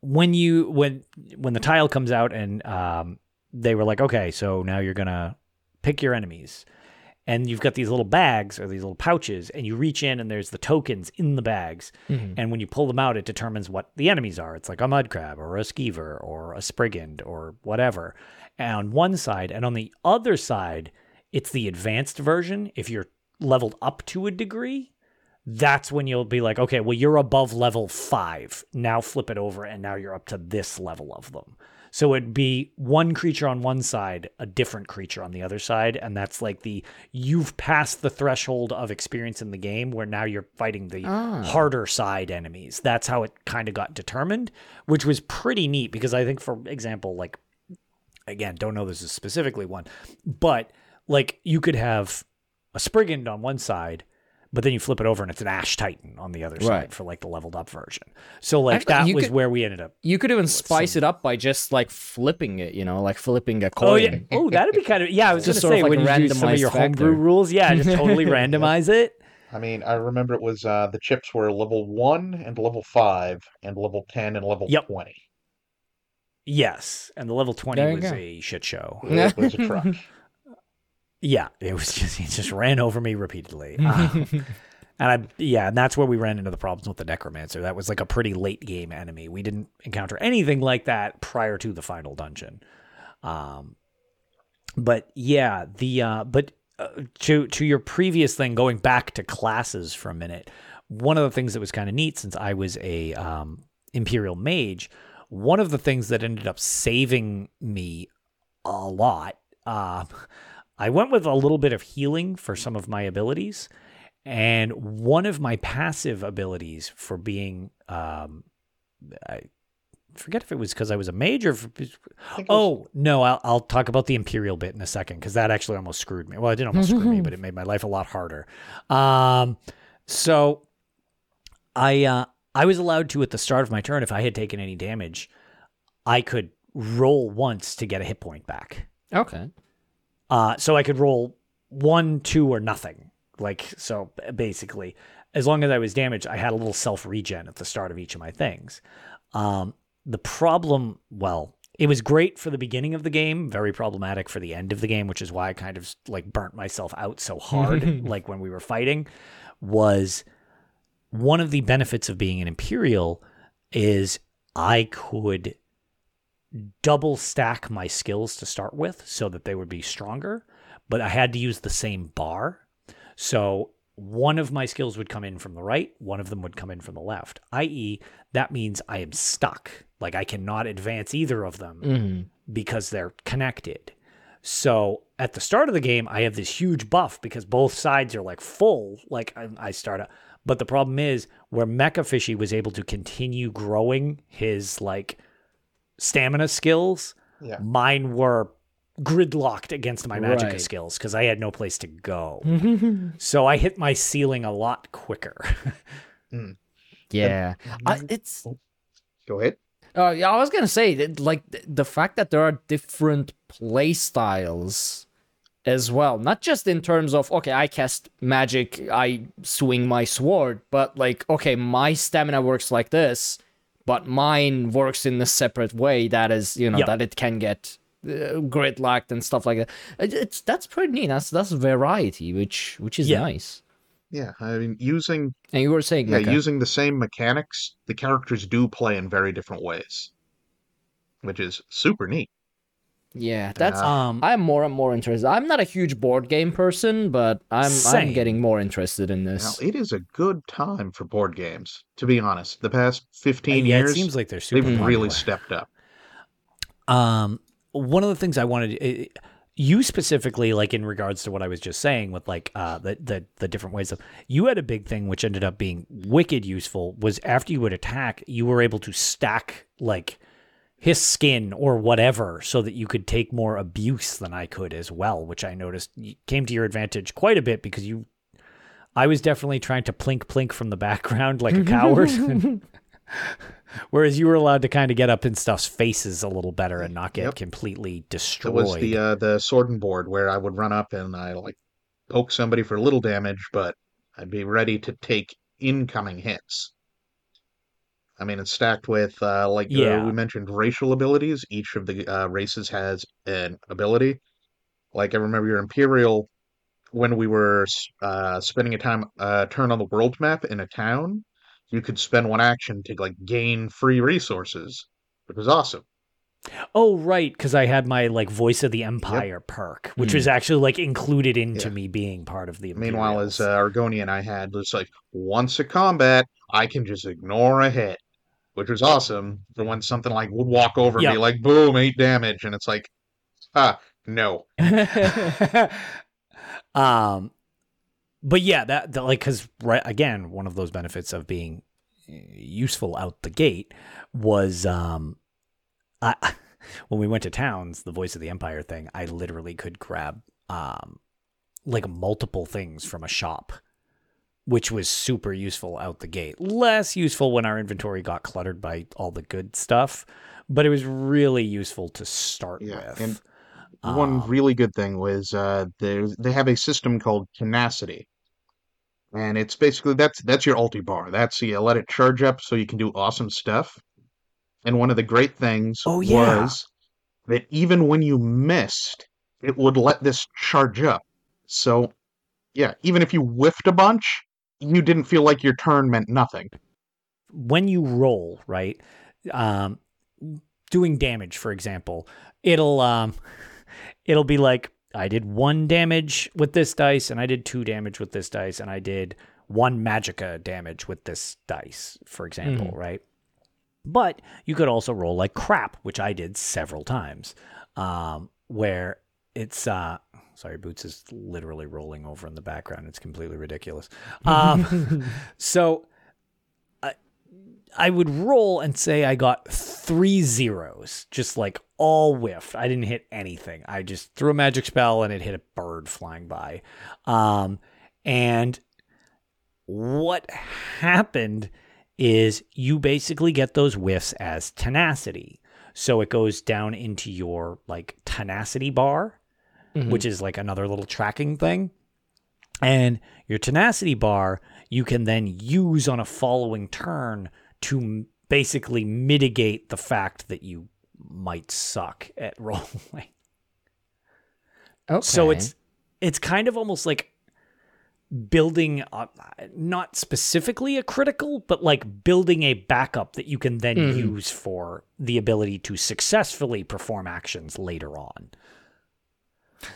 when you when when the tile comes out and um they were like, okay, so now you're gonna pick your enemies. And you've got these little bags or these little pouches, and you reach in and there's the tokens in the bags. Mm-hmm. And when you pull them out, it determines what the enemies are. It's like a mud crab or a skeever or a spriggan or whatever. And on one side, and on the other side, it's the advanced version. If you're leveled up to a degree, that's when you'll be like, okay, well, you're above level five. Now flip it over, and now you're up to this level of them. So it'd be one creature on one side, a different creature on the other side. And that's like the you've passed the threshold of experience in the game where now you're fighting the ah. harder side enemies. That's how it kind of got determined, which was pretty neat because I think, for example, like, again, don't know this is specifically one, but like you could have a Spriggan on one side, but then you flip it over and it's an Ash Titan on the other side for like the leveled up version. So like Actually, that was could- where we ended up. You could even spice it up by just like flipping it, you know, like flipping a coin. Oh yeah. Oh, that'd be kind of yeah. I was Just just gonna sort say of like when you do some of randomized your homebrew rules, yeah, just totally randomize it. I mean, I remember it was uh, the chips were level one and level five and level ten and level Yep. twenty. Yes, and the level twenty was go. a shit show. It was a truck. Yeah, it was just it just ran over me repeatedly. Um, and I yeah, and that's where we ran into the problems with the necromancer. That was like a pretty late game enemy. We didn't encounter anything like that prior to the final dungeon. Um but yeah, the uh but uh, to to your previous thing going back to classes for a minute. One of the things that was kind of neat since I was a um imperial mage, one of the things that ended up saving me a lot um I went with a little bit of healing for some of my abilities, and one of my passive abilities for being, um, I forget if it was because I was a major. or. If, I think it was- oh no, I'll, I'll talk about the imperial bit in a second because that actually almost screwed me. Well, it didn't almost screw me, but it made my life a lot harder. Um, so I uh, I was allowed to at the start of my turn if I had taken any damage, I could roll once to get a hit point back. Okay. Uh, so I could roll one, two, or nothing. Like so, basically, as long as I was damaged, I had a little self regen at the start of each of my things. Um, the problem, well, it was great for the beginning of the game, very problematic for the end of the game, which is why I kind of like burnt myself out so hard, like when we were fighting, was one of the benefits of being an Imperial is I could double stack my skills to start with so that they would be stronger, but I had to use the same bar. So one of my skills would come in from the right, one of them would come in from the left, i.e., that means I am stuck. Like I cannot advance either of them hmm because they're connected. So at the start of the game, I have this huge buff because both sides are like full. Like I, I start out, but the problem is where Mecha Fishy was able to continue growing his like stamina skills, Yeah. mine were gridlocked against my magic Right. skills because I had no place to go. so I hit my ceiling a lot quicker. Yeah. I, it's Go ahead. Uh, yeah, I was gonna say that, like the fact that there are different play styles as well, not just in terms of okay, I cast magic, I swing my sword, but like okay, my stamina works like this, but mine works in a separate way that is, you know, Yep. that it can get uh, grid locked and stuff like that. It- It's that's pretty neat. That's that's variety, which which is Yeah. nice. Yeah, I mean, using And you were saying, yeah, Mecha. using the same mechanics, the characters do play in very different ways, which is super neat. Yeah, that's um, I'm more and more interested. I'm not a huge board game person, but I'm I'm getting more interested in this. Now, it is a good time for board games, to be honest. The past 15 yeah, years, it seems like they're super they've really stepped up. Um, one of the things I wanted uh, you specifically, like in regards to what I was just saying, with like uh, the the the different ways of you had a big thing which ended up being wicked useful was after you would attack, you were able to stack like his skin or whatever so that you could take more abuse than I could as well, which I noticed came to your advantage quite a bit because you I was definitely trying to plink plink from the background like a coward. Whereas you were allowed to kind of get up in stuff's faces a little better and not get Yep. completely It destroyed. was the uh, the sword and board where I would run up and I like poke somebody for little damage, but I'd be ready to take incoming hits. I mean, it's stacked with uh, like uh, we mentioned racial abilities. Each of the uh, races has an ability. Like I remember your Imperial when we were uh, spending a time uh, turn on the world map in a town. You could spend one action to like gain free resources, which was awesome. oh, right, because I had my like voice of the empire perk, which Hmm. was actually like included into Yeah. me being part of the. Meanwhile, as uh, Argonian, I had was like once a combat, I can just ignore a hit, which was awesome for when something like would walk over and be like, boom, eight damage, and it's like, ah, no. um, but yeah, that, that like because right again, one of those benefits of being uh, useful out the gate was um, I when we went to towns, the voice of the empire thing, I literally could grab um, like multiple things from a shop. Which was super useful out the gate. Less useful when our inventory got cluttered by all the good stuff, but it was really useful to start Yeah, with. and One Um, really good thing was uh, they have a system called tenacity, and it's basically that's that's your ulti bar. That's you let it charge up so you can do awesome stuff. And one of the great things Oh, yeah. was that even when you missed, it would let this charge up. So, yeah, even if you whiffed a bunch, you didn't feel like your turn meant nothing. when you roll, right? Um, doing damage, for example, it'll um, it'll be like I did one damage with this dice, and I did two damage with this dice, and I did one magica damage with this dice, for example, right? But you could also roll like crap, which I did several times, um, where it's uh, Sorry, Boots is literally rolling over in the background. It's completely ridiculous. Um, so I, I would roll and say I got three zeros, just like all whiffed. I didn't hit anything. I just threw a magic spell and it hit a bird flying by. Um, and what happened is you basically get those whiffs as tenacity. So it goes down into your like tenacity bar, Mm-hmm. which is like another little tracking thing. And your tenacity bar, you can then use on a following turn to m- basically mitigate the fact that you might suck at rolling. Okay. So it's it's kind of almost like building up, not specifically a critical, but like building a backup that you can then mm-hmm. use for the ability to successfully perform actions later on.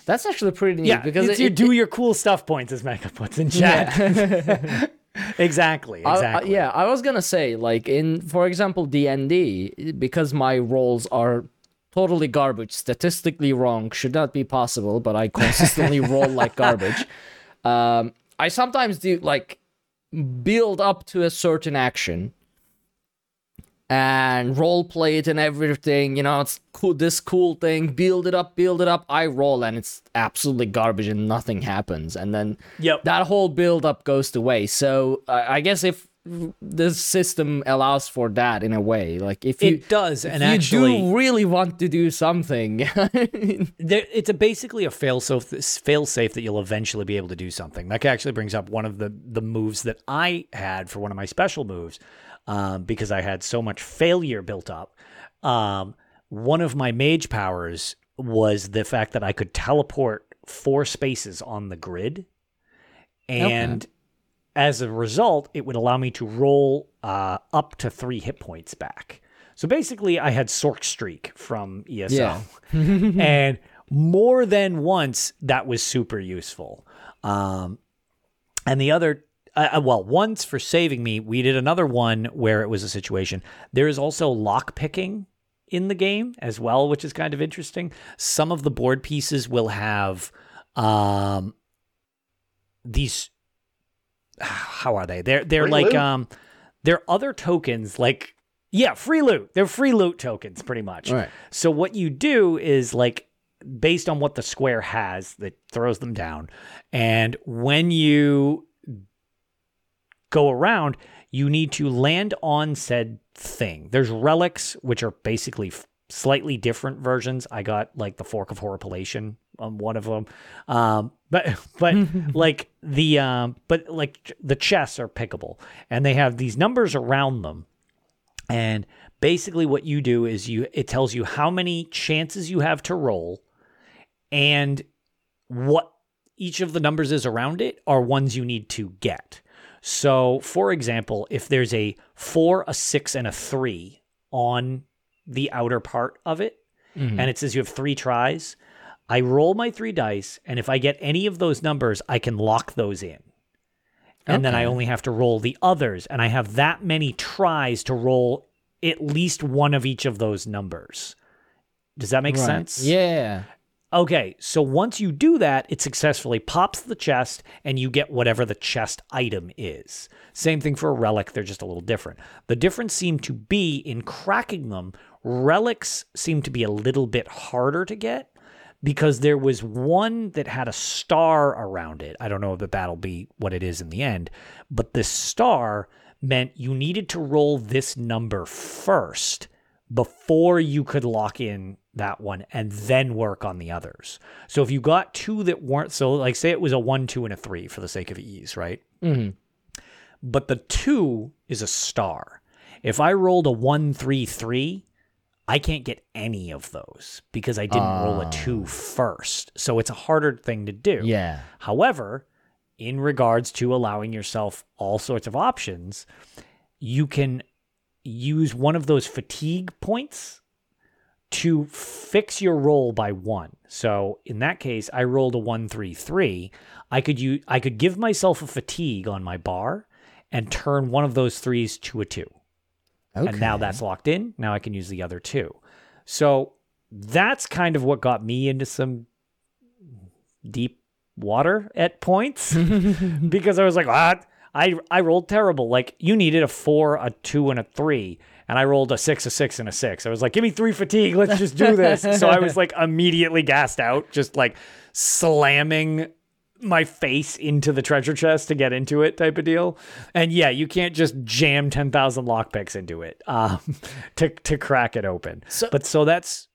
That's actually pretty neat Yeah, because it, you it- do your cool stuff points as Mecha puts in chat. exactly, I- I- yeah, I was gonna say like in for example D and D because my rolls are totally garbage, statistically wrong, should not be possible, but I consistently roll like garbage. Um, I sometimes do like build up to a certain action and role play it and everything. You know, it's cool. This cool thing, build it up, build it up. I roll and it's absolutely garbage and nothing happens, and then Yep. that whole build up goes to waste. So I I guess if the system allows for that in a way, like if you It does, and you actually, do really want to do something, there, it's a basically a fail safe fail safe that you'll eventually be able to do something. That actually brings up one of the the moves that I had for one of my special moves, um, because I had so much failure built up. Um, one of my mage powers was the fact that I could teleport four spaces on the grid, and as a result, it would allow me to roll uh, up to three hit points back. So basically, I had Sork Streak from ESO. Yeah. and more than once, that was super useful. Um, and the other, uh, well, once for saving me, we did another one where it was a situation. There is also lock picking in the game as well, which is kind of interesting. Some of the board pieces will have um, these. How are they? They're they're Free like loot? um, they're other tokens like yeah, free loot. They're free loot tokens, pretty much. Right. So what you do is like based on what the square has that throws them down, and when you go around, you need to land on said thing. There's relics, which are basically f- slightly different versions. I got like the Fork of Horripilation on one of them, um, but but like the um, but like the chests are pickable, and they have these numbers around them. And basically, what you do is you it tells you how many chances you have to roll, and what each of the numbers is around it are ones you need to get. So, for example, if there's a four, a six, and a three on the outer part of it, mm-hmm. and it says you have three tries, I roll my three dice, and if I get any of those numbers, I can lock those in. And then I only have to roll the others, and I have that many tries to roll at least one of each of those numbers. Does that make Right. sense? Yeah. Okay, so once you do that, it successfully pops the chest and you get whatever the chest item is. Same thing for a relic, they're just a little different. The difference seemed to be in cracking them, relics seem to be a little bit harder to get because there was one that had a star around it. I don't know if that'll be what it is in the end, but this star meant you needed to roll this number first before you could lock in that one and then work on the others. So if you got two that weren't so like say it was a 1 2 and a 3 for the sake of ease, right? hmm But the 2 is a star. If I rolled a 1 3 3, I can't get any of those because I didn't roll a 2 first. So it's a harder thing to do. Yeah. However, in regards to allowing yourself all sorts of options, you can use one of those fatigue points to fix your roll by one. So in that case, I rolled a one three three. I could use I could give myself a fatigue on my bar and turn one of those threes to a two. Okay. And now that's locked in. Now I can use the other two. So that's kind of what got me into some deep water at points because I was like, what? I I rolled terrible. Like you needed a four, a two, and a three, and I rolled a six, a six, and a six. I was like, give me three fatigue. Let's just do this. so I was like immediately gassed out, just like slamming my face into the treasure chest to get into it type of deal. And yeah, you can't just jam 10,000 lockpicks into it um, to, to crack it open. So- but so that's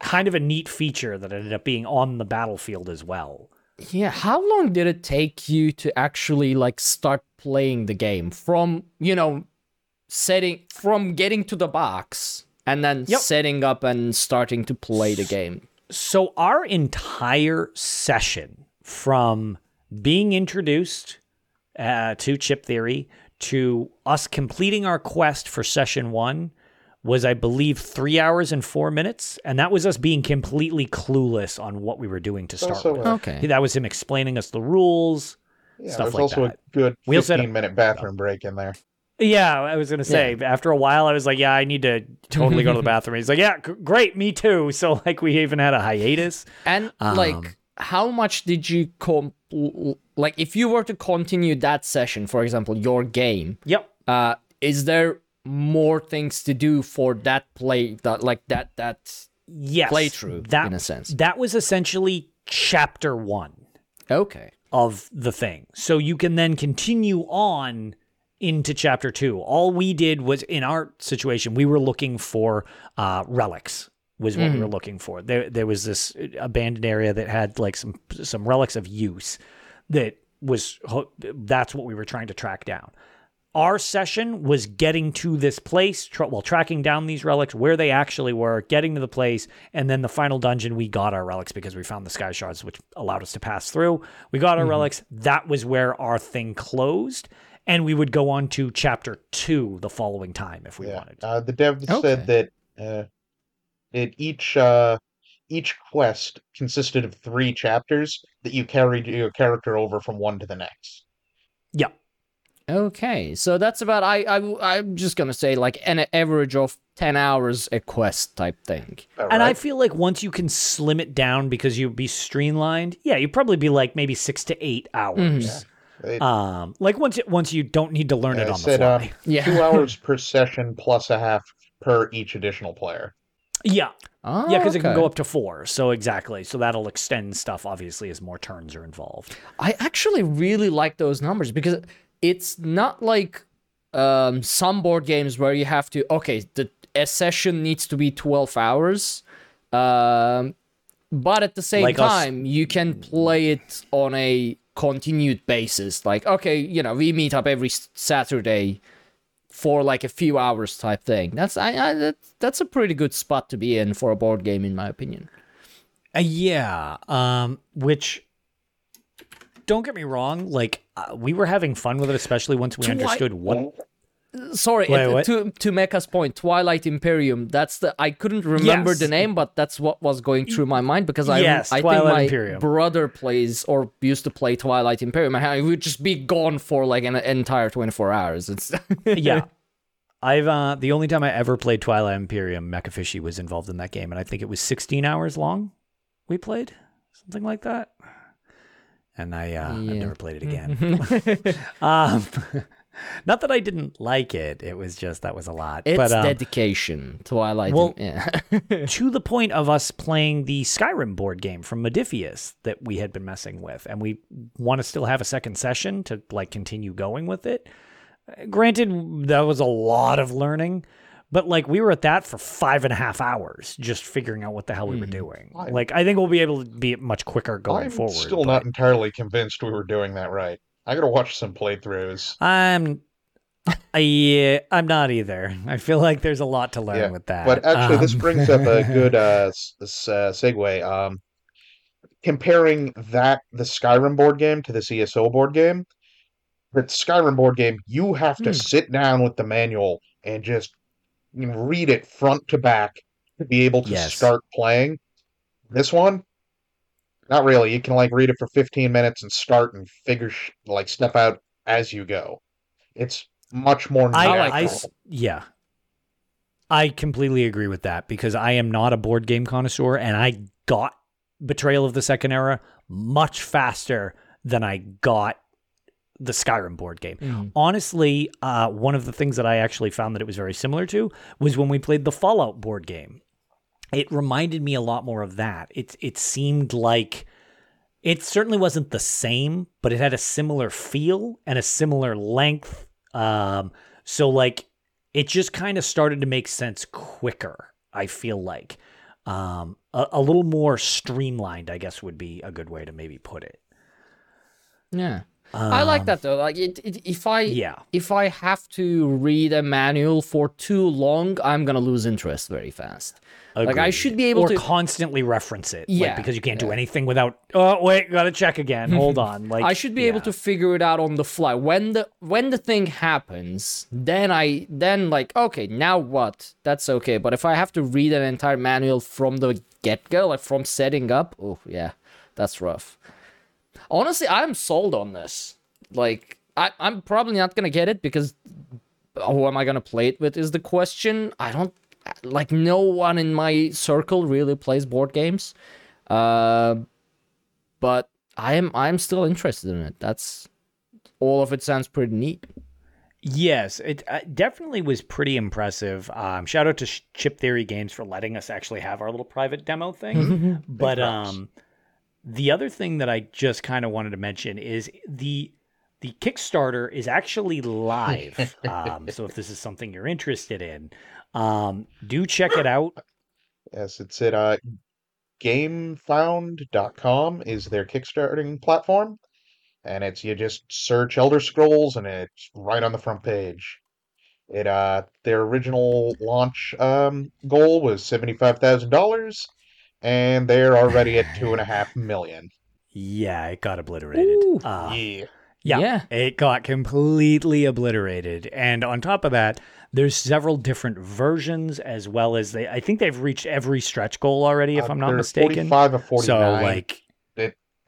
kind of a neat feature that ended up being on the battlefield as well. Yeah, how long did it take you to actually like start playing the game from, you know, setting from getting to the box and then Yep. setting up and starting to play the game? So our entire session from being introduced uh, to chip theory to us completing our quest for session one was i believe three hours and four minutes and that was us being completely clueless on what we were doing to start Also, with Okay. that was him explaining us the rules Yeah, Stuff there's like also that. a good We also had a- 15 minute bathroom break in there. Yeah i was gonna say after a while i was like yeah i need to totally go to the bathroom he's like yeah g- great me too so like we even had a hiatus And Um, like, how much did you com- like if you were to continue that session, for example, your game, yep uh, is there more things to do for that play that like that that yes playthrough that in a sense? that was essentially chapter one Okay. of the thing. So you can then continue on into chapter two. All we did was in our situation, we were looking for uh, relics. Was what we were looking for. There, there was this abandoned area that had like some some relics of use that was that's what we were trying to track down. Our session was getting to this place, tra- well, tracking down these relics, where they actually were, getting to the place, and then the final dungeon, we got our relics because we found the sky shards, which allowed us to pass through. We got our relics. That was where our thing closed, and we would go on to chapter two the following time if we Yeah. wanted. to. Uh, the dev Okay. said that uh, it each uh, each quest consisted of three chapters that you carried your character over from one to the next. Yeah, Okay, so that's about I I I'm just gonna say like an average of ten hours a quest type thing. All and I feel like once you can slim it down because you'd be streamlined, yeah, you'd probably be like maybe six to eight hours. It- Um, like once it, once you don't need to learn it I on said, the uh, fly. Yeah. two hours per session plus a half per each additional player. yeah, Oh, yeah, because it can go up to four. So exactly, so that'll extend stuff obviously as more turns are involved. I actually really like those numbers because it's not like um, some board games where you have to okay the a session needs to be 12 hours um, but at the same Like us- time you can play it on a continued basis like okay you know we meet up every saturday for like a few hours type thing that's I, I that, that's a pretty good spot to be in for a board game in my opinion Uh, yeah, um, which don't get me wrong, like uh, we were having fun with it, especially once we Twi- understood what. Sorry Wait, to to Mecha's point twilight imperium that's the i couldn't remember Yes. the name but that's what was going through my mind because i Yes, i Twilight think my Imperium. brother plays or used to play twilight imperium I would just be gone for like an entire 24 hours it's yeah. I've uh the only time I ever played Twilight Imperium, Mecha Fishy was involved in that game, and I think it was 16 hours long. We played something like that, and I uh, I've never played it again. um, not that I didn't like it; it was just that was a lot. it's but um, dedication twilight well- yeah to the point of us playing the Skyrim board game from Modiphius that we had been messing with, and we want to still have a second session to like continue going with it. Granted, that was a lot of learning, but like we were at that for five and a half hours just figuring out what the hell we were doing. I- Like I think we'll be able to be much quicker going I'm forward. still but not entirely convinced we were doing that right. I gotta watch some playthroughs. I'm. Yeah, I'm not either. I feel like there's a lot to learn Yeah, with that. But actually, this Um, brings up a good uh, uh, segue. Um, comparing that the Skyrim board game to the ESO board game, the Skyrim board game, you have to Hmm. sit down with the manual and just read it front to back to be able to Yes. start playing. This one, not really. You can like read it for 15 minutes and start and figure sh- like step out as you go. It's much more I, natural. I s- yeah. I completely agree with that because I am not a board game connoisseur and I got Betrayal of the Second Era much faster than I got the Skyrim board game. Honestly, uh, one of the things that I actually found that it was very similar to was when we played the Fallout board game. It reminded me a lot more of that. It it seemed like it certainly wasn't the same, but it had a similar feel and a similar length. Um, so like it just kind of started to make sense quicker. I feel like um, a, a little more streamlined, I guess, would be a good way to maybe put it. Yeah. I like that though. Like it, it, if I Um, Yeah. if I have to read a manual for too long, I'm gonna lose interest very fast. Like I should be able or to constantly reference it, like, Yeah, because you can't do anything without. Oh wait, gotta check again. Hold on, like I should be able to figure it out on the fly. When the when the thing happens, then I then like okay, now what? That's okay. But if I have to read an entire manual from the get go, like from setting up, oh yeah, that's rough. Honestly, I'm sold on this. Like I, I'm probably not gonna get it because who am I gonna play it with is the question. I don't like no one in my circle really plays board games. Uh but I am I'm still interested in it. That's all of it sounds pretty neat. Yes, it uh, definitely was pretty impressive. Um, shout out to Chip Theory Games for letting us actually have our little private demo thing. but um, the other thing that I just kind of wanted to mention is the the Kickstarter is actually live. um, so if this is something you're interested in, um, do check it out. Yes, it's at uh, GameFound.com is their kickstarting platform, and it's you just search Elder Scrolls and it's right on the front page. It uh their original launch um goal was seventy five thousand dollars, and they're already at two and a half million. Yeah, it got obliterated. Ooh. Uh, Yeah. Yeah, Yeah. it got completely obliterated. And on top of that, there's several different versions as well as they I think they've reached every stretch goal already if Uh, I'm not they're mistaken. Forty five or forty So nine. like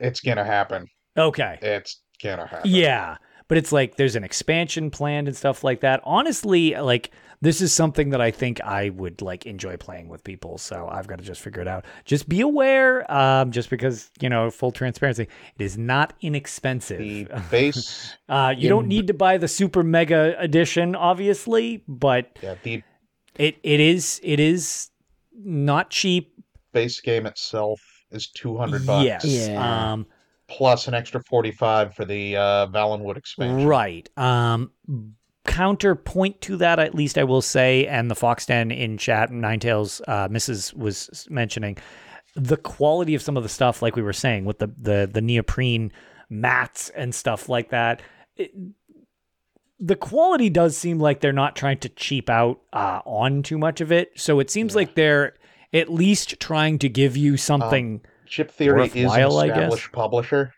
it's gonna happen. okay. It's gonna happen. Yeah. But it's like there's an expansion planned and stuff like that. Honestly, like this is something that I think I would like enjoy playing with people. So I've got to just figure it out. Just be aware, um, just because, you know, full transparency, it is not inexpensive. The base Uh, you don't need to buy the super mega edition, obviously, but yeah, the it it is it is not cheap. base game itself is two hundred bucks. Yes. Yeah. Um, plus an extra 45 for the uh, Valenwood expansion. right. Um, counterpoint to that, at least I will say, and the Fox Den in chat, Ninetales, uh, Mrs. was mentioning the quality of some of the stuff, like we were saying, with the the the neoprene mats and stuff like that. It, the quality does seem like they're not trying to cheap out uh, on too much of it. So it seems like they're at least trying to give you something. Chip Theory is an Worthwhile, I guess. established publisher.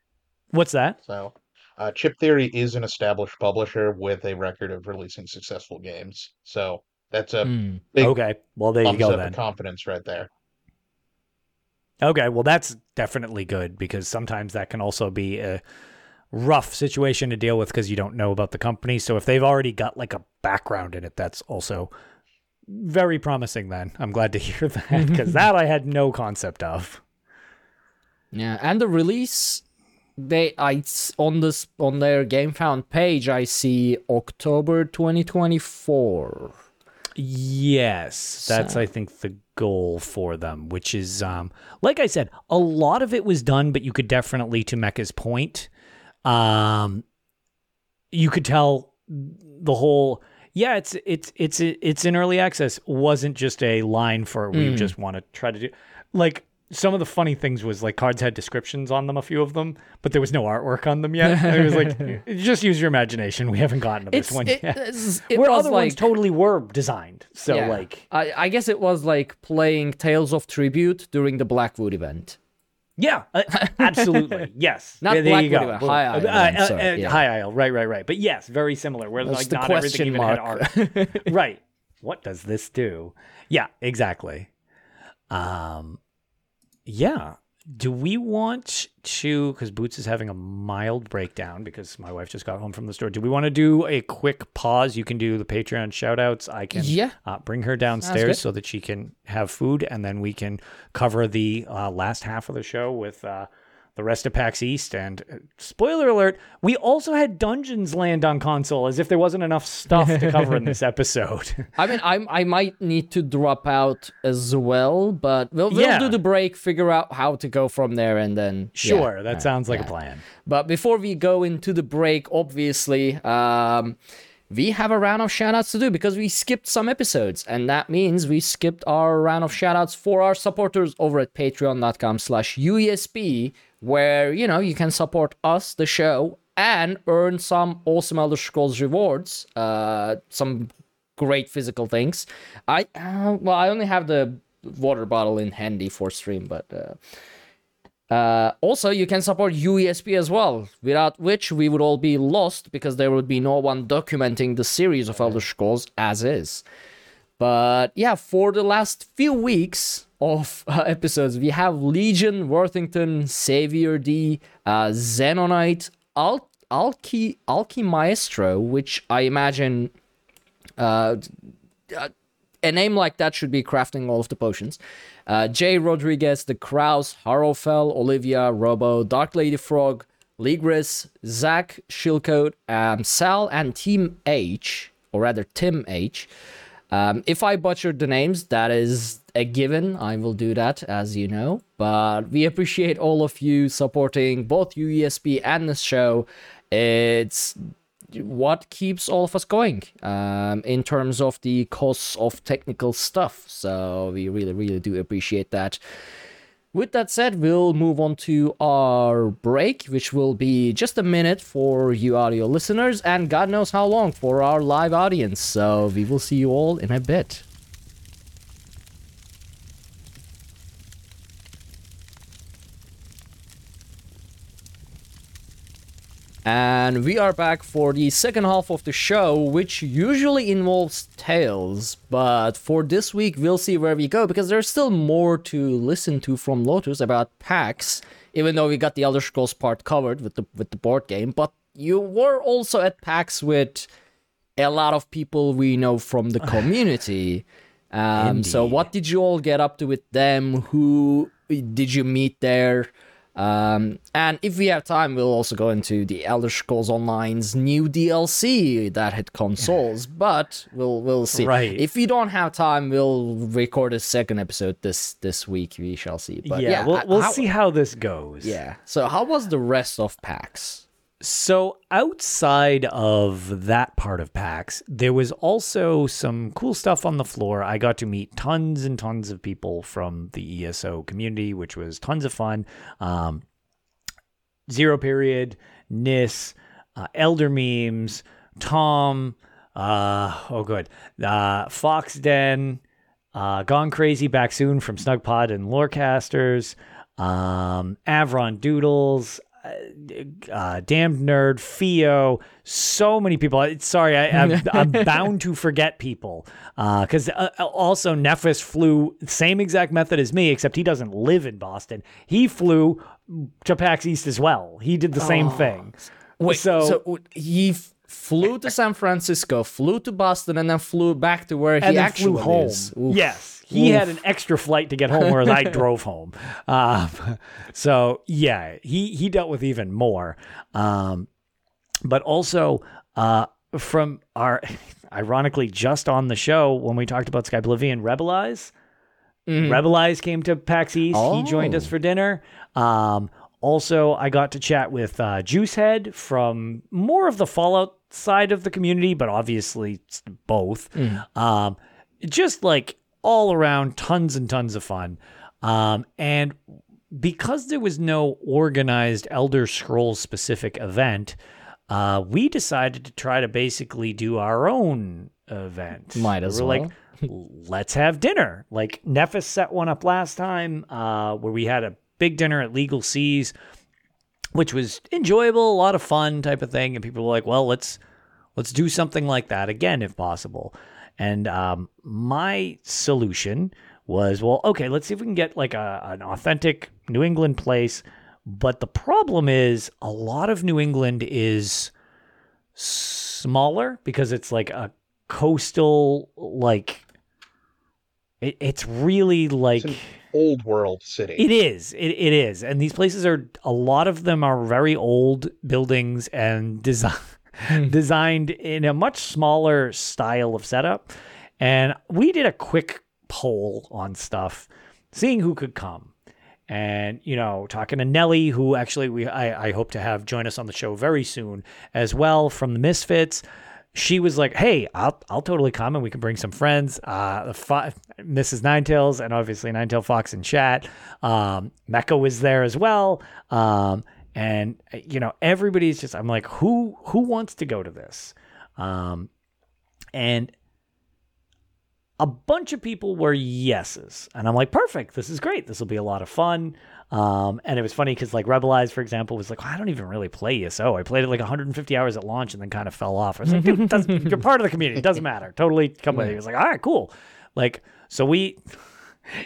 What's that? So, uh, Chip Theory is an established publisher with a record of releasing successful games. So, that's a big Okay. Well, there you go then. confidence right there. Okay, well that's definitely good because sometimes that can also be a rough situation to deal with because you don't know about the company. So if they've already got like a background in it, that's also very promising then. I'm glad to hear that because that I had no concept of. Yeah, and the release they I on this on their GameFound page I see October 2024. Yes, that's So- I think the goal for them, which is um like I said, a lot of it was done, but you could definitely to Mecha's point, um you could tell the whole yeah, it's it's it's it's in early access wasn't just a line for we Mm. just want to try to do like some of the funny things was like cards had descriptions on them, a few of them, but there was no artwork on them yet. it was like just use your imagination. We haven't gotten to this It's one it, yet. it's- it Where was other like ones totally were designed. So yeah. like I I guess it was like playing Tales of Tribute during the Blackwood event. Yeah, uh, absolutely. Yes. Not there, there Blackwood, go. but High Isle, Uh, uh, sorry, uh, yeah. High Isle. Right, right, right. But yes, very similar. Where That's like the not everything question even mark. had art. right. What does this do? Yeah, exactly. Um, yeah. do we want to because boots is having a mild breakdown because my wife just got home from the store do we want to do a quick pause you can do the patreon shout outs i can Yeah. uh, bring her downstairs so that she can have food and then we can cover the uh, last half of the show with uh, the rest of PAX East. And uh, spoiler alert, we also had Dungeons land on console as if there wasn't enough stuff to cover in this episode. I mean, I I might need to drop out as well, but we'll we'll Yeah. do the break, figure out how to go from there, and then yeah. sure, that sounds like a plan. But before we go into the break, obviously, um, we have a round of shoutouts to do because we skipped some episodes, and that means we skipped our round of shoutouts for our supporters over at patreon.com slash UESP, where, you know, you can support us, the show, and earn some awesome Elder Scrolls rewards, uh, some great physical things. I, uh, well, I only have the water bottle in handy for stream, but, uh, uh, also, you can support UESP as well, without which we would all be lost because there would be no one documenting the series of Elder Scrolls as is. But yeah, for the last few weeks of uh, episodes, we have Legion, Worthington, Savior D, uh, Xenonite, Al- Alki, Alki Maestro, which I imagine uh, a name like that should be crafting all of the potions. Uh, Jay Rodriguez, The Kraus, Harrowfell, Olivia, Robo, Dark Lady Frog, Ligris, Zach, Shilcoat, um, Sal, and Team H, or rather Tim H. Um, if I butchered the names, that is a given. I will do that, as you know. But we appreciate all of you supporting both UESP and this show. It's what keeps all of us going um, in terms of the costs of technical stuff. So we really, really do appreciate that. With that said, we'll move on to our break, which will be just a minute for you audio listeners, and God knows how long for our live audience. So we will see you all in a bit. And we are back for the second half of the show, which usually involves tales. But for this week, we'll see where we go because there's still more to listen to from Lotus about PAX. Even though we got the Elder Scrolls part covered with the with the board game, but you were also at PAX with a lot of people we know from the community. Um, so what did you all get up to with them? Who did you meet there? Um, and if we have time, we'll also go into the Elder Scrolls Online's new DLC that hit consoles. but we'll we'll see. Right. If we don't have time, we'll record a second episode this this week. We shall see. But yeah, yeah, we'll, we'll how- see how this goes. Yeah. So how was the rest of PAX? So outside of that part of PAX, there was also some cool stuff on the floor. I got to meet tons and tons of people from the ESO community, which was tons of fun. Um, Zero Period, Nis, uh, Elder Memes, Tom, uh, oh good, uh, Fox Den, uh, Gone Crazy back soon from Snugpod and Lorecasters, um, Avron Doodles, uh, Damned Nerd, Fio, so many people. I- Sorry, I, I'm, I'm bound to forget people because uh, also Nephis flew same exact method as me, except he doesn't live in Boston. He flew to PAX East as well. He did the same thing. Wait, so, so, he f- flew to San Francisco, flew to Boston, and then flew back to where he and then actually flew home. is. Yes, he had an extra flight to get home, whereas I drove home. Um, so yeah, he he dealt with even more. Um, but also uh, from our, ironically, just on the show when we talked about Skyblivion, Rebelize. Rebelize came to PAX East. He joined us Oh. for dinner. Um, also, I got to chat with uh, Juicehead from more of the Fallout side of the community, but obviously both. Um, just like all around, tons and tons of fun. Um, and because there was no organized Elder Scrolls specific event, uh, we decided to try to basically do our own event. Might as We're well. like, let's have dinner. Like Nephis set one up last time, uh, where we had a big dinner at Legal Seas, which was enjoyable, a lot of fun type of thing. And people were like, well, let's let's do something like that again if possible. And um, my solution was, well, okay, let's see if we can get like a, an authentic New England place. But the problem is, a lot of New England is smaller because it's like a coastal, like, it, it's really like. Old world city. It is. It, it is. And these places are, a lot of them are very old buildings and design, hmm. designed in a much smaller style of setup. And we did a quick poll on stuff, seeing who could come. And, you know, talking to Nelly, who actually we I, I hope to have join us on the show very soon as well from the Misfits she was like, "Hey, I'll I'll totally come and we can bring some friends." Uh, fi- Mrs. Ninetails and obviously Ninetail Fox and chat. Um, Mecha was there as well, um, and you know everybody's just. I'm like, who who wants to go to this? Um, and a bunch of people were yeses, and I'm like, perfect. This is great. This will be a lot of fun. Um, and it was funny because like Rebelize, for example, was like, I don't even really play ESO. I played it like 150 hours at launch and then kind of fell off. I was like, dude, you're part of the community. It doesn't matter. Totally come with. Me. He was like, all right, cool. Like, so we.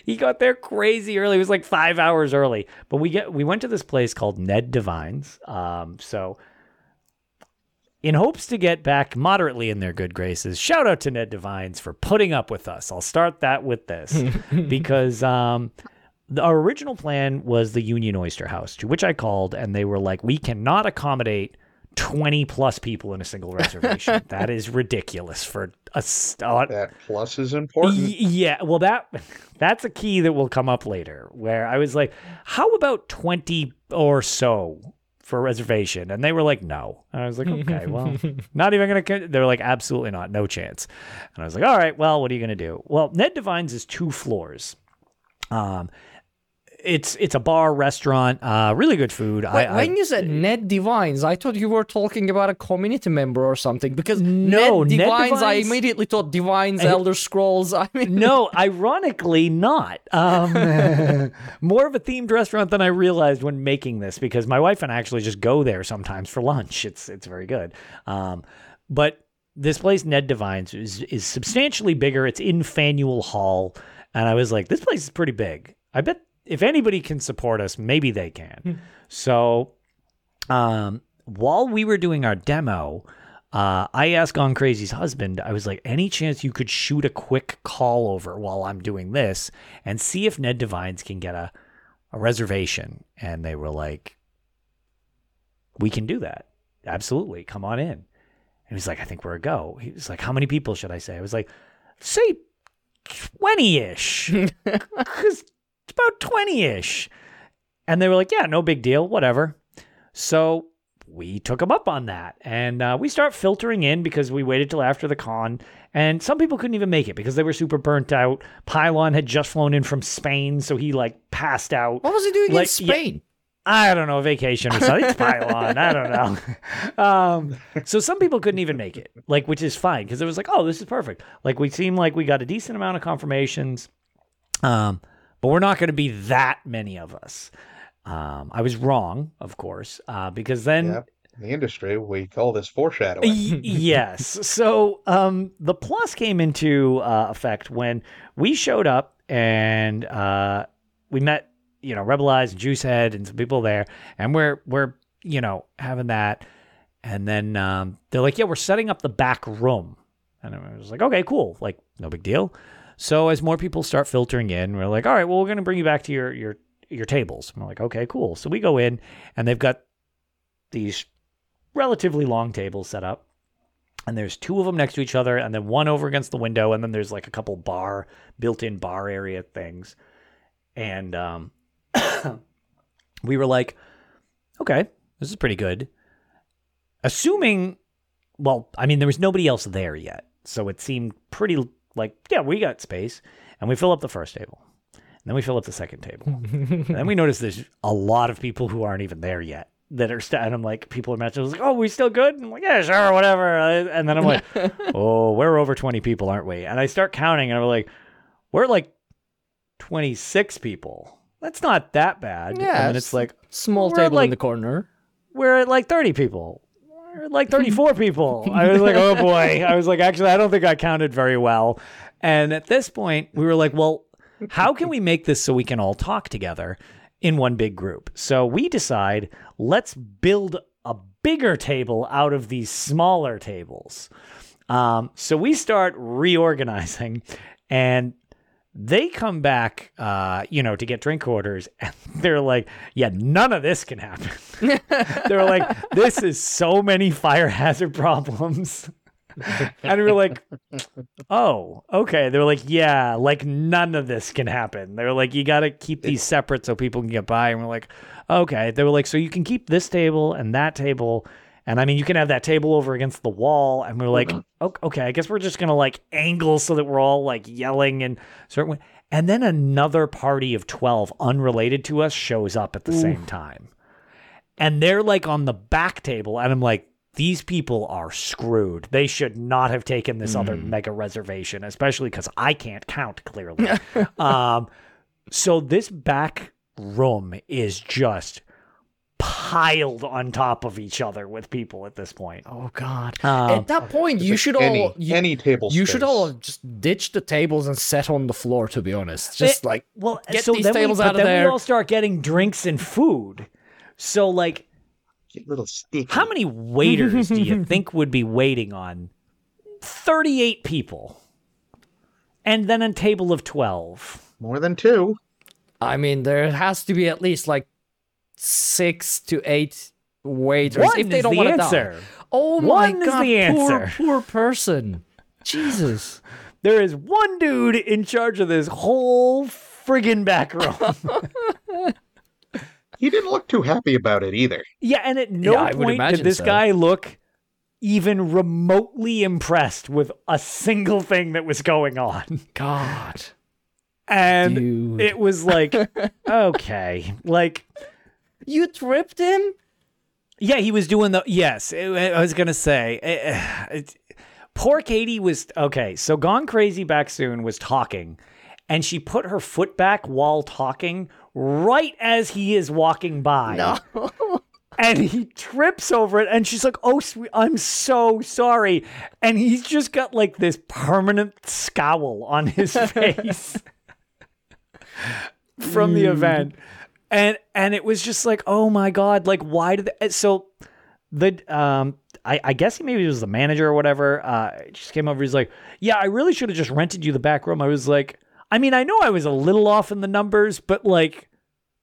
He got there crazy early. It was like five hours early, but we get we went to this place called Ned Devine's. Um, so in hopes to get back moderately in their good graces, shout out to Ned Devine's for putting up with us. I'll start that with this because um, the, our original plan was the Union Oyster House, to which I called, and they were like, "We cannot accommodate." 20 plus people in a single reservation. that is ridiculous for a start. That plus is important. Y- yeah, well that that's a key that will come up later where I was like, "How about 20 or so for a reservation?" And they were like, "No." And I was like, "Okay, well, not even going to they're like, "Absolutely not, no chance." And I was like, "All right, well, what are you going to do?" Well, Ned Devine's is two floors. Um it's it's a bar restaurant, uh, really good food. Wait, I, when I, you said Ned Devine's, I thought you were talking about a community member or something. Because No, Ned Ned Devine's, I immediately thought Divines, Elder Scrolls. I mean, no, ironically not. Um, more of a themed restaurant than I realized when making this because my wife and I actually just go there sometimes for lunch. It's it's very good. Um, but this place, Ned Devine's, is is substantially bigger. It's in Faneuil Hall, and I was like, this place is pretty big. I bet if anybody can support us, maybe they can. so, um, while we were doing our demo. Uh, I asked on Crazy's husband, I was like, any chance you could shoot a quick call over while I'm doing this and see if Ned Devine's can get a, a reservation? And they were like, we can do that. Absolutely. Come on in. And he's like, I think we're a go. He was like, how many people should I say? I was like, say 20 ish. Because it's about 20 ish. And they were like, yeah, no big deal, whatever. So we took them up on that. And uh, we start filtering in because we waited till after the con. And some people couldn't even make it because they were super burnt out. Pylon had just flown in from Spain, so he like passed out. what was he doing Like, in yeah, Spain? I don't know, vacation or something. It's Pylon. I don't know. Um, so some people couldn't even make it, like, which is fine because it was like, oh, this is perfect. Like, we seem like we got a decent amount of confirmations, um, but we're not going to be that many of us. Um, I was wrong, of course, uh, because then. In the industry, we call this foreshadowing. Yes. So um, the plus came into uh, effect when we showed up and uh, we met, you know, Rebelize and Juicehead and some people there, and we're we're you know having that, and then um, they're like, yeah, we're setting up the back room, and I was like, okay, cool, like no big deal. So as more people start filtering in, we're like, all right, well, we're gonna bring you back to your your your tables. And we're like, okay, cool. So we go in, and they've got these relatively long tables set up. And there's two of them next to each other, and then one over against the window, and then there's like a couple bar, built-in bar area things. And um, we were like, okay, this is pretty good. Assuming, well, I mean, there was nobody else there yet, so it seemed pretty like, yeah, we got space, and we fill up the first table, and then we fill up the second table, and then we notice there's a lot of people who aren't even there yet that are st- and I'm like, people are matching. I was like, oh, we still good? And I'm like, yeah, sure, whatever. And then I'm like, oh, we're over 20 people, aren't we? And I start counting, and I'm like, we're like 26 people. That's not that bad. Yeah, and it's it's like Small table like- in the corner. we're at like 30 people. Like 34 people. I was like, oh boy. I was like, actually, I don't think I counted very well. And at this point, we were like, well, how can we make this so we can all talk together in one big group? So we decide let's build a bigger table out of these smaller tables. Um, so we start reorganizing, and they come back, uh, you know, to get drink orders, and they're like, "Yeah, none of this can happen." they're like, "This is so many fire hazard problems." and we are like, oh, okay. They're like, yeah, like none of this can happen. They're like, you got to keep these separate so people can get by. And we're like, okay. They were like, so you can keep this table and that table. And I mean, you can have that table over against the wall. And we're like, mm-hmm. okay, I guess we're just going to like angle so that we're all like yelling and certain. And then another party of 12 unrelated to us shows up at the Ooh. same time. And they're like on the back table. And I'm like, these people are screwed. They should not have taken this mm. other mega reservation, especially because I can't count clearly. um, so this back room is just piled on top of each other with people at this point. Oh God! Um, at that point, you should any, all you, any table. You should all just ditch the tables and set on the floor. To be honest, just it, like well, get so these tables we, out of then there. We all start getting drinks and food. So like Get little sticky. How many waiters do you think would be waiting on 38 people? And then a table of 12. More than two. I mean, there has to be at least like six to eight waiters One if they don't the want answer. to die. Oh my One god, the poor, poor person. Jesus. There is one dude in charge of this whole friggin' back room. he didn't look too happy about it either. Yeah, and at no yeah, point did this so. guy look even remotely impressed with a single thing that was going on. God. And Dude. it was like, okay, like you tripped him. Yeah, he was doing the. Yes, I was gonna say. It, it, poor Katie was okay. So gone crazy back soon was talking, and she put her foot back while talking right as he is walking by. No. and he trips over it and she's like oh sweet, i'm so sorry and he's just got like this permanent scowl on his face from the mm. event and and it was just like oh my god like why did they, so the um I, I guess he maybe was the manager or whatever uh just came over he's like yeah i really should have just rented you the back room. I was like I mean, I know I was a little off in the numbers, but like,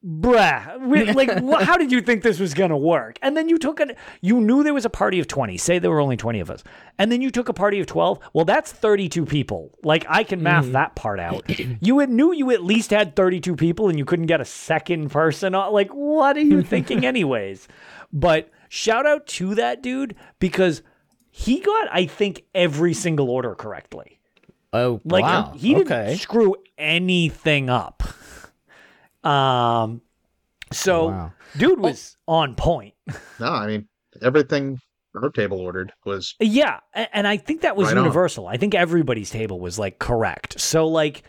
bruh, like, wh- how did you think this was gonna work? And then you took it. You knew there was a party of twenty. Say there were only twenty of us, and then you took a party of twelve. Well, that's thirty-two people. Like, I can math mm. that part out. you had, knew you at least had thirty-two people, and you couldn't get a second person. Like, what are you thinking, anyways? But shout out to that dude because he got, I think, every single order correctly. Oh, like wow. he didn't okay. screw anything up. Um, so wow. dude was oh. on point. No, I mean everything our table ordered was yeah, and I think that was right universal. On. I think everybody's table was like correct. So like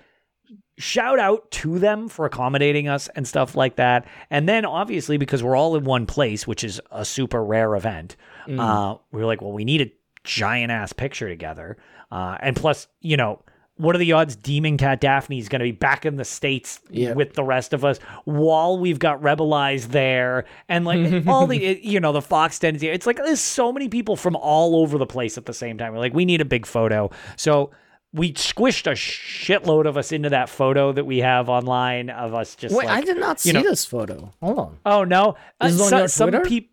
shout out to them for accommodating us and stuff like that. And then obviously because we're all in one place, which is a super rare event, mm. uh, we were like, well, we need a giant ass picture together. Uh, and plus, you know, what are the odds Demon Cat Daphne is going to be back in the States yep. with the rest of us while we've got Rebelize there and like all the, you know, the Fox Den. It's like there's so many people from all over the place at the same time. We're like, we need a big photo. So we squished a shitload of us into that photo that we have online of us just Wait, like, I did not see know, this photo. Hold on. Oh, no. Uh, is uh, on so, your Twitter?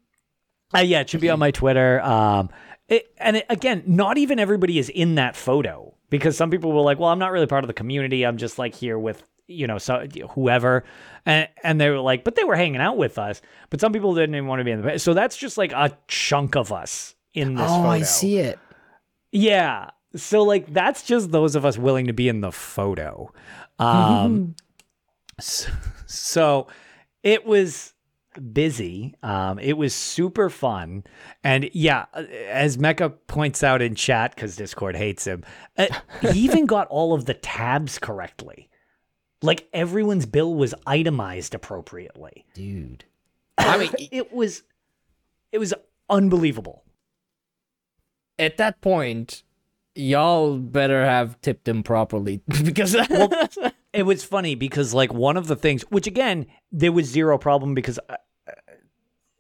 uh, yeah, it should be on my Twitter. Um, it, and it, again, not even everybody is in that photo because some people were like, "Well, I'm not really part of the community. I'm just like here with you know so whoever," and and they were like, "But they were hanging out with us." But some people didn't even want to be in the. So that's just like a chunk of us in this. Oh, photo. I see it. Yeah. So like that's just those of us willing to be in the photo. Um, so, so it was busy. Um, it was super fun. And yeah, as Mecha points out in chat, because Discord hates him, uh, he even got all of the tabs correctly. Like everyone's bill was itemized appropriately. Dude. I mean, it was, it was unbelievable. At that point, y'all better have tipped him properly because well, It was funny because like one of the things, which again there was zero problem because. Uh,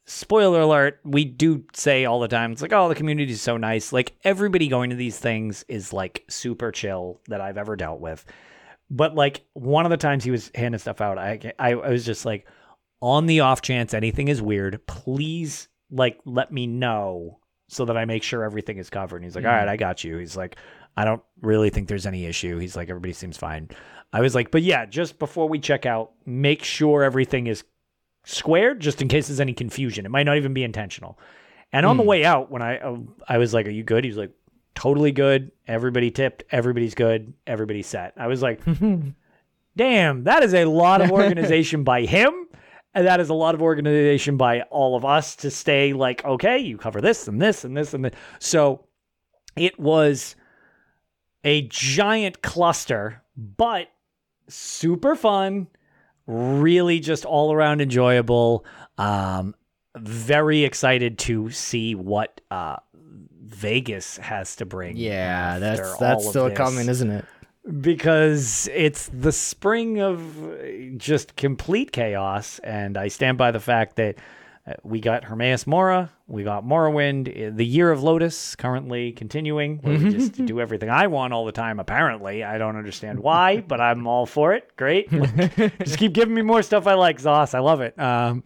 spoiler alert, we do say all the time, it's like, oh, the community is so nice. Like everybody going to these things is like super chill that I've ever dealt with. But like one of the times he was handing stuff out, I, I, I was just like, on the off chance anything is weird, please like let me know so that I make sure everything is covered. And he's like, all right, I got you. He's like, I don't really think there's any issue. He's like, everybody seems fine. I was like, but yeah, just before we check out, make sure everything is squared just in case there's any confusion. It might not even be intentional. And on the way out, when I uh, I was like, "Are you good?" He was like, "Totally good. Everybody tipped. Everybody's good. Everybody's set." I was like, "Damn, that is a lot of organization by him." And that is a lot of organization by all of us to stay like, okay, you cover this and this and this and this. So it was a giant cluster, but super fun, really just all around enjoyable. Um, very excited to see what uh, Vegas has to bring. Yeah, that's that's still this coming, isn't it? because it's the spring of just complete chaos, and I stand by the fact that we got Hermaeus Mora, we got Morrowind, uh, the Year of Lotus currently continuing, where we just do everything I want all the time. Apparently, I don't understand why, but I'm all for it. Great, just keep giving me more stuff I like, Zos. I love it. Um,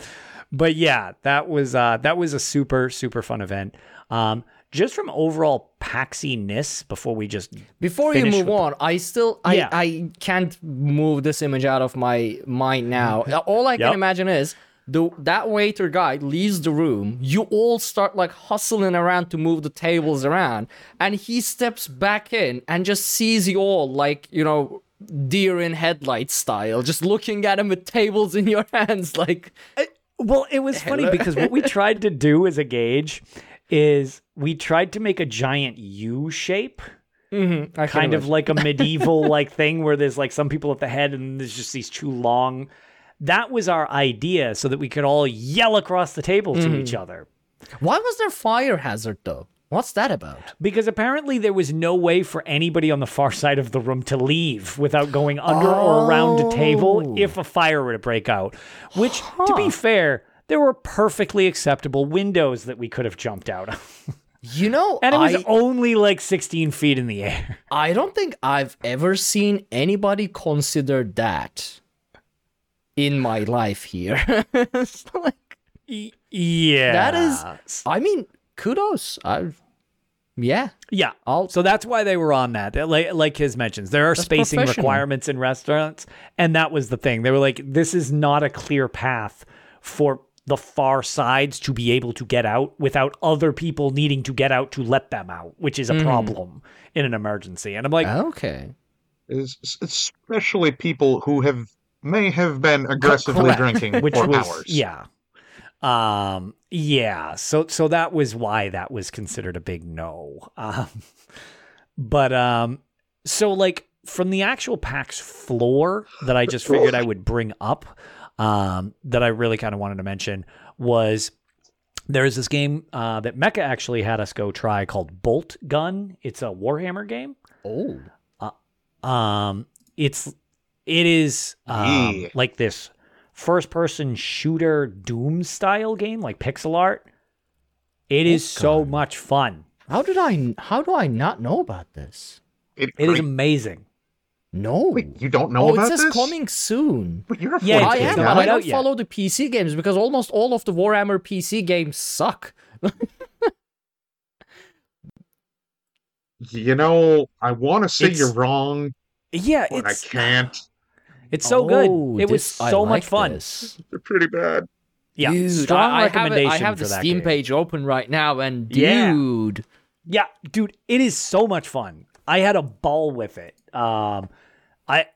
but yeah, that was uh, that was a super super fun event. Um, just from overall paxiness, before we just Before you move with the- on, I still I, Yeah. I can't move this image out of my mind now. All I can imagine is the that waiter guy leaves the room. You all start like hustling around to move the tables around, and he steps back in and just sees you all like you know deer in headlights style, just looking at him with tables in your hands, like uh, Well, it was funny because what we tried to do as a gauge is we tried to make a giant U shape, mm-hmm. can kind of imagine. like a medieval like thing where there's like some people at the head and there's just these two long. That was our idea so that we could all yell across the table to each hmm. other. Why was there fire hazard though? What's that about? Because apparently there was no way for anybody on the far side of the room to leave without going under or around a table oh. if a fire were to break out. Which, to be fair, there were perfectly acceptable windows that we could have jumped out of. You know, And it was I, only like 16 feet in the air. I don't think I've ever seen anybody consider that in my life here. It's like- Yeah. that is, I mean, kudos. I've, yeah, Yeah. I'll. So that's why they were on that. That- Like, like his mentions, there are spacing requirements in restaurants, and that was the thing. They were like, "This is not a clear path for the far sides to be able to get out without other people needing to get out to let them out, which is a Mm. problem in an emergency." And I'm like, Okay. especially people who have may have been aggressively correct. drinking which for was hours. yeah, um, yeah. So so that was why that was considered a big no. Um, but um, so like from the actual PAX floor that I just figured I would bring up, um, that I really kind of wanted to mention was there is this game uh, that Mecha actually had us go try called Bolt Gun. It's a Warhammer game. Oh. Um, it's it is um, Yeah. like this first person shooter Doom style game, like pixel art. It is so much fun. How did I? How do I not know about this? It, It is amazing. No. Wait, you don't know oh, it about says this? coming soon. But you're a Yeah, 40K I it's am, not. I don't out yet. follow the PC games because almost all of the Warhammer PC games suck. You know, I want to say It's- you're wrong, Yeah, but I can't. It's so Oh, good. It was this- I so much fun. this. They're pretty bad. Yeah, Dude, strong I, I have, it- I have for the that Steam game. page open right now, and dude, Yeah, dude, it is so much fun. I had a ball with it. Um, I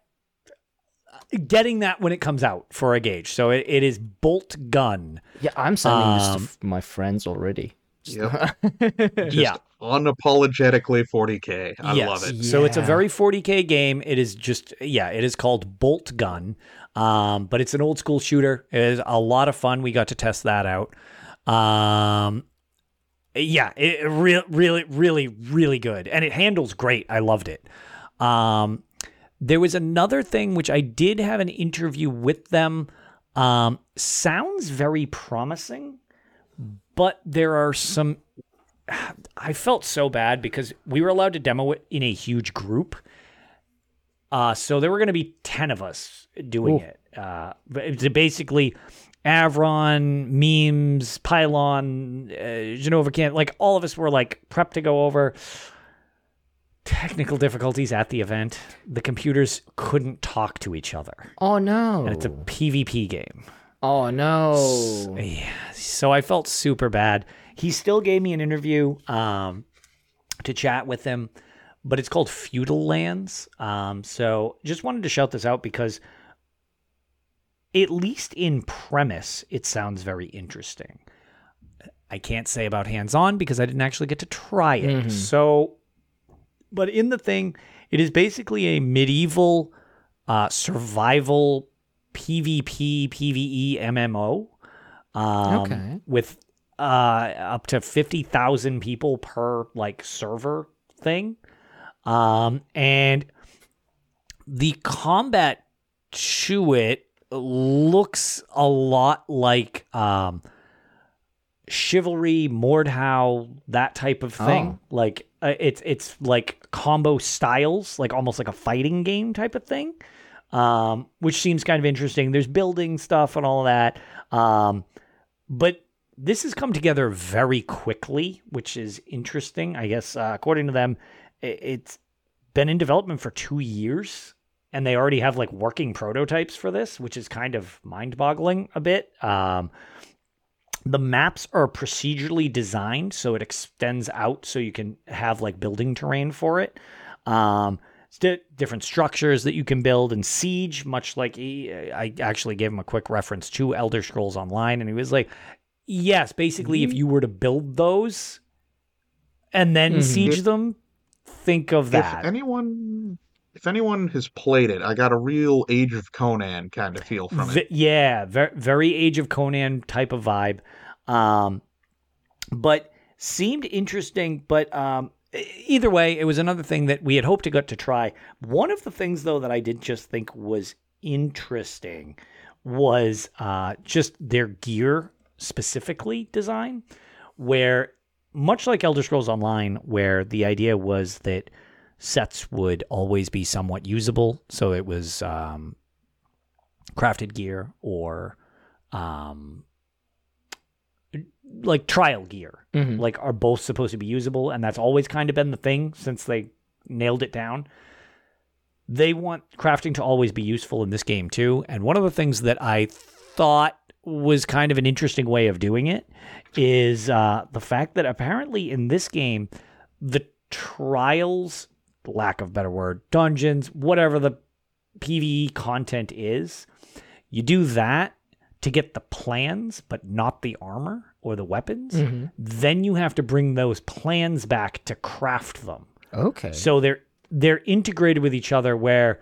getting that when it comes out for a gauge. So it, it is Bolt Gun. yeah, I'm sending this to Um, f- my friends already. Yep. yeah, Unapologetically 40k. I yes. love it. So it's a very 40k game. It is just yeah, it is called Boltgun. Um, but it's an old school shooter. It is a lot of fun. We got to test that out. Um, yeah, it really, really, really, really good, and it handles great. I loved it. Um, There was another thing which I did have an interview with them. Um, sounds very promising, but there are some. I felt so bad because we were allowed to demo it in a huge group. Uh, so there were going to be 10 of us doing it. Uh, but it basically Avron, memes, Pylon, uh, Genova Camp. Like all of us were like prepped to go over. Technical difficulties at the event. The computers couldn't talk to each other. Oh no. And it's a PvP game. oh no. Yeah. So I felt super bad. He still gave me an interview um, to chat with him, but it's called Feudal Lands. Um, so just wanted to shout this out because, at least in premise, it sounds very interesting. I can't say about hands on because I didn't actually get to try it. So, but in the thing, it is basically a medieval uh, survival PvP, PvE MMO um, Okay. with uh, up to 50,000 people per like server thing. Um, and the combat to it looks a lot like um, chivalry, Mordhau, that type of thing. Like uh, it's it's like combo styles, like almost like a fighting game type of thing, um, which seems kind of interesting. There's building stuff and all that, um, but this has come together very quickly, which is interesting. I guess uh, according to them, it's been in development for two years. And they already have like working prototypes for this, which is kind of mind boggling a bit. Um, the maps are procedurally designed so it extends out so you can have like building terrain for it um different structures that you can build and siege much like he, i actually gave him a quick reference to elder scrolls online and he was like yes basically if you were to build those and then Mhm. siege them think of that If anyone, if anyone has played it, I got a real Age of Conan kind of feel from V- it. yeah, very, very Age of Conan type of vibe. Um, but seemed interesting. But um, either way, it was another thing that we had hoped to get to try. One of the things, though, that I did just think was interesting was uh, just their gear specifically design, where much like Elder Scrolls Online, where the idea was that sets would always be somewhat usable. So it was um, crafted gear or um, like trial gear, Mhm. like are both supposed to be usable, and that's always kind of been the thing since they nailed it down. They want crafting to always be useful in this game too, and one of the things that I thought was kind of an interesting way of doing it is uh, the fact that apparently in this game, the trials, lack of better word, dungeons, whatever the PvE content is, you do that to get the plans, but not the armor or the weapons. Mm-hmm. Then you have to bring those plans back to craft them. Okay. So they're they're integrated with each other where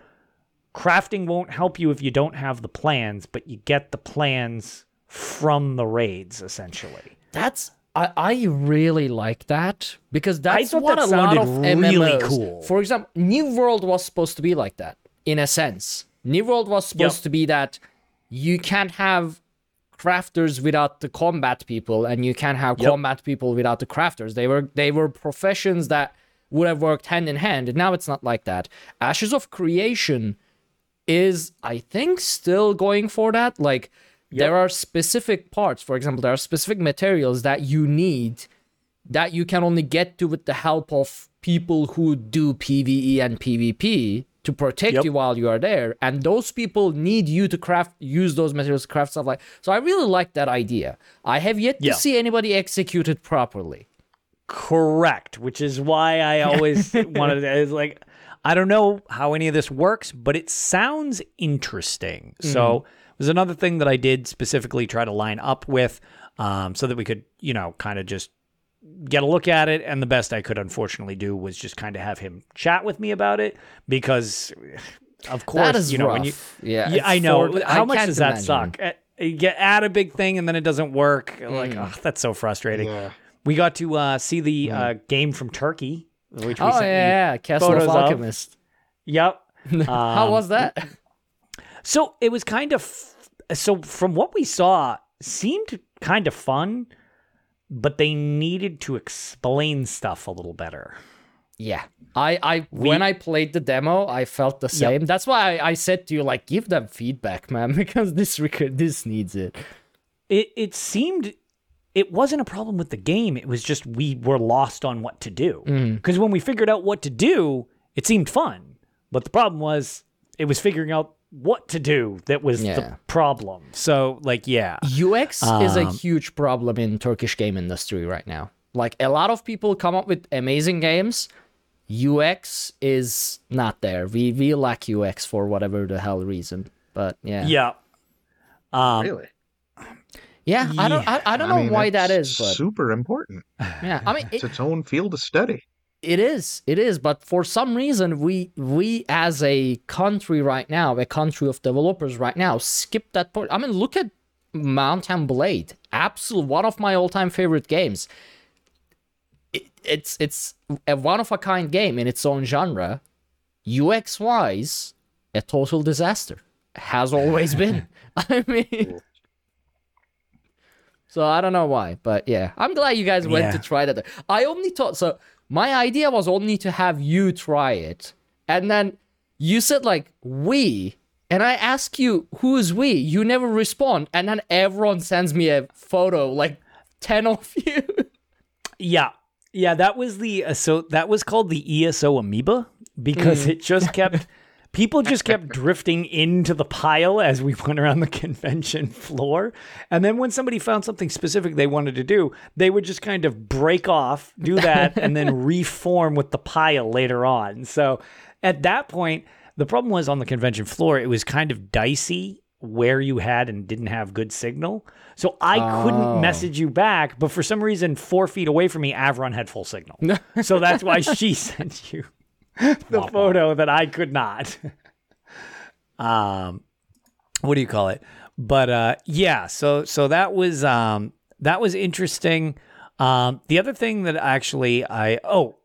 crafting won't help you if you don't have the plans, but you get the plans from the raids essentially. That's I, I really like that because that's what that a lot of really MMOs. cool. For example, New World was supposed to be like that in a sense. New World was supposed Yep. to be that you can't have crafters without the combat people, and you can't have Yep. combat people without the crafters. They were they were professions that would have worked hand in hand. And now it's not like that. Ashes of Creation is I think still going for that. Like there are specific parts, for example, there are specific materials that you need that you can only get to with the help of people who do PvE and PvP to protect Yep. you while you are there. And those people need you to craft use those materials to craft stuff like so I really like that idea. I have yet Yeah. to see anybody execute it properly. Correct, which is why I always wanted to like I don't know how any of this works, but it sounds interesting. So it was another thing that I did specifically try to line up with um, so that we could, you know, kind of just get a look at it. And the best I could unfortunately do was just kind of have him chat with me about it because, of course, you know, rough. when you yeah, yeah, I know. for- How I much does that imagine. suck? Uh, You get add a big thing and then it doesn't work. Like, oh, that's so frustrating. Yeah. We got to uh, see the uh, game from Turkey, which we Oh yeah, yeah, Castle photos of of. Alchemist. Yep. How Um, was that? So it was kind of so from what we saw, seemed kind of fun, but they needed to explain stuff a little better. Yeah. I, I when I played the demo, I felt the same. That's why I, I said to you, like, give them feedback, man, because this rec- this needs it. It it seemed it wasn't a problem with the game. It was just we were lost on what to do. Because when we figured out what to do, it seemed fun. But the problem was it was figuring out what to do that was Yeah. the problem. So like yeah. UX is a Um, huge problem in Turkish game industry right now. Like a lot of people come up with amazing games. UX is not there. We we lack UX for whatever the hell reason. But yeah. Yeah. Um Really? Yeah, I don't I, I don't know mean, why that is, but super important. yeah. I mean It's it, its own field of study. it is. It is, but for some reason we we as a country right now, a country of developers right now, skip that part. I mean, look at Mount & Blade. Absolute one of my all-time favorite games. It, it's it's a one of a kind game in its own genre. UX wise, a total disaster. Has always been. I mean So I don't know why, but yeah. I'm glad you guys went Yeah. to try that. I only thought so my idea was only to have you try it. And then you said like we and I ask you who's we? You never respond. And then everyone sends me a photo, like 10 of you. Yeah. Yeah, that was the uh, so that was called the ESO amoeba because it just kept people just kept drifting into the pile as we went around the convention floor. And then when somebody found something specific they wanted to do, they would just kind of break off, do that and then reform with the pile later on. So at that point, the problem was on the convention floor, it was kind of dicey where you had and didn't have good signal. So I Oh. couldn't message you back, but for some reason, four feet away from me, Avron had full signal. so that's why she sent you the photo that I could not. um, what do you call it? But uh, yeah, so so that was um, that was interesting. Um, the other thing that actually I oh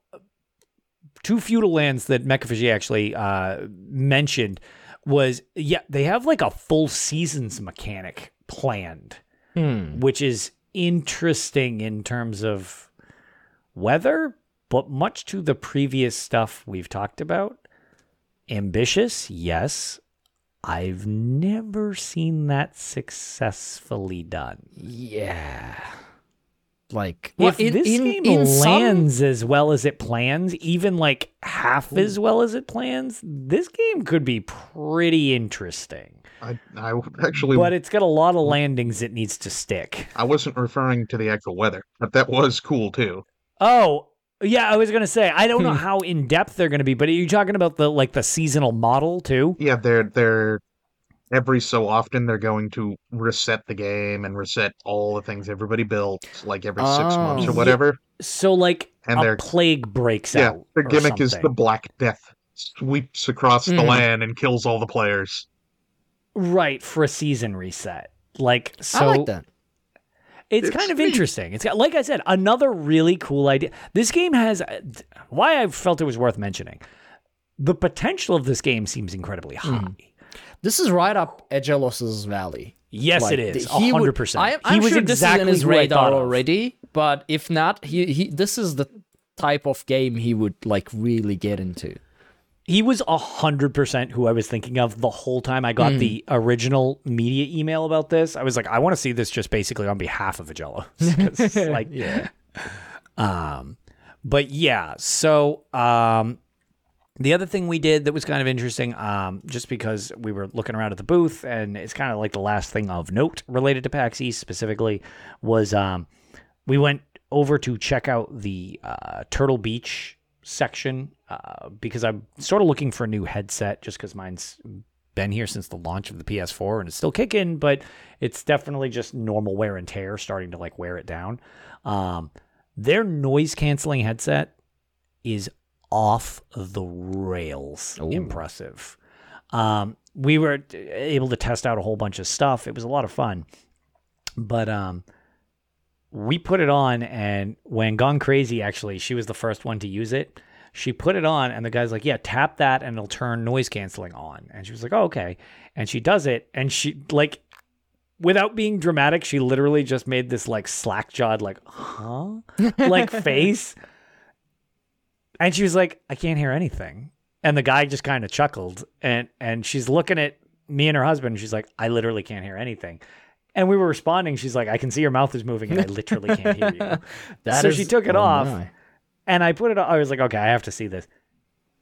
two feudal lands that Mecha Fishy actually uh, mentioned was yeah they have like a full seasons mechanic planned, which is interesting in terms of weather, but much to the previous stuff we've talked about. Ambitious, yes. I've never seen that successfully done. Yeah. Like if in- this in- game in some- lands as well as it plans, even like half as well as it plans, this game could be pretty interesting. I, I actually, But it's got a lot of landings it needs to stick. I wasn't referring to the actual weather, but that was cool too. Oh, yeah, I was gonna say I don't Hmm. know how in depth they're gonna be, but are you talking about the like the seasonal model too? Yeah, they're they're every so often they're going to reset the game and reset all the things everybody built, like every six months or Oh. whatever. So like And a they're- plague breaks Yeah, out. their or gimmick is the. Black Death sweeps across the Mhm. land and kills all the players. right for a season reset. Like so, I like that. It's, It's kind of interesting. It's got, like I said, another really cool idea. This game has why I felt it was worth mentioning. The potential of this game seems incredibly high. Mm. This is right up Egelos's valley. Yes, Like, it is. he hundred percent. I, I'm was sure exactly this is in his radar already, but if not, he, he this is the type of game he would like really get into. He was hundred percent who I was thinking of the whole time I got the original media email about this. I was like, I want to see this just basically on behalf of Agello. like, Yeah. Um, but yeah, so um, the other thing we did that was kind of interesting, um, just because we were looking around at the booth, and it's kind of like the last thing of note related to PAX East specifically, was um, we went over to check out the uh, Turtle Beach section uh, because I'm sort of looking for a new headset, just because mine's been here since the launch of the PS4 and it's still kicking, but it's definitely just normal wear and tear starting to like wear it down. Um, their noise canceling headset is off the rails Ooh. impressive. Um, we were able to test out a whole bunch of stuff. It was a lot of fun. But um, we put it on, and when Gone Crazy, actually, she was the first one to use it. She put it on, and the guy's like, "Yeah, tap that, and it'll turn noise canceling on." And she was like, "Oh, okay." And she does it, and she like, without being dramatic, she literally just made this like slack jawed, like, "Huh," like face. And she was like, "I can't hear anything." And the guy just kind of chuckled, and and she's looking at me and her husband. And she's like, "I literally can't hear anything." And we were responding. She's like, "I can see your mouth is moving, and I literally can't hear you." That so is- she took it oh off, my. and I put it. on. I was like, "Okay, I have to see this."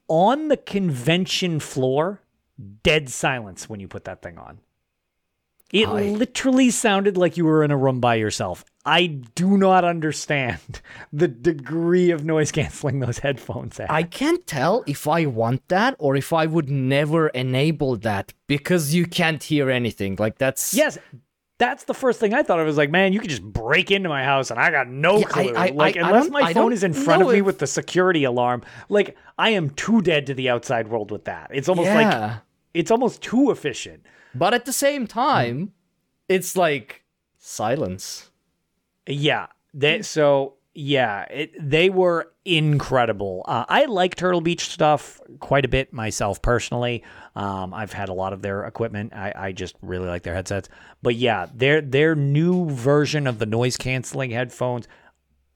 On the convention floor, dead silence when you put that thing on. It I- literally sounded like you were in a room by yourself. I do not understand the degree of noise canceling those headphones have. I can't tell if I want that or if I would never enable that because you can't hear anything. Like that's yes, that's the first thing I thought. Of. I was like, man, you could just break into my house and I got no Yeah, clue. I- like, I- I unless my phone is in front of me if- with the security alarm, like I am too dead to the outside world with that. It's almost like it's almost too efficient. but at the same time, it's like silence. Yeah. They, so yeah, it, they were incredible. Uh, I like Turtle Beach stuff quite a bit myself personally. Um, I've had a lot of their equipment. I, I just really like their headsets. But yeah, their their new version of the noise canceling headphones,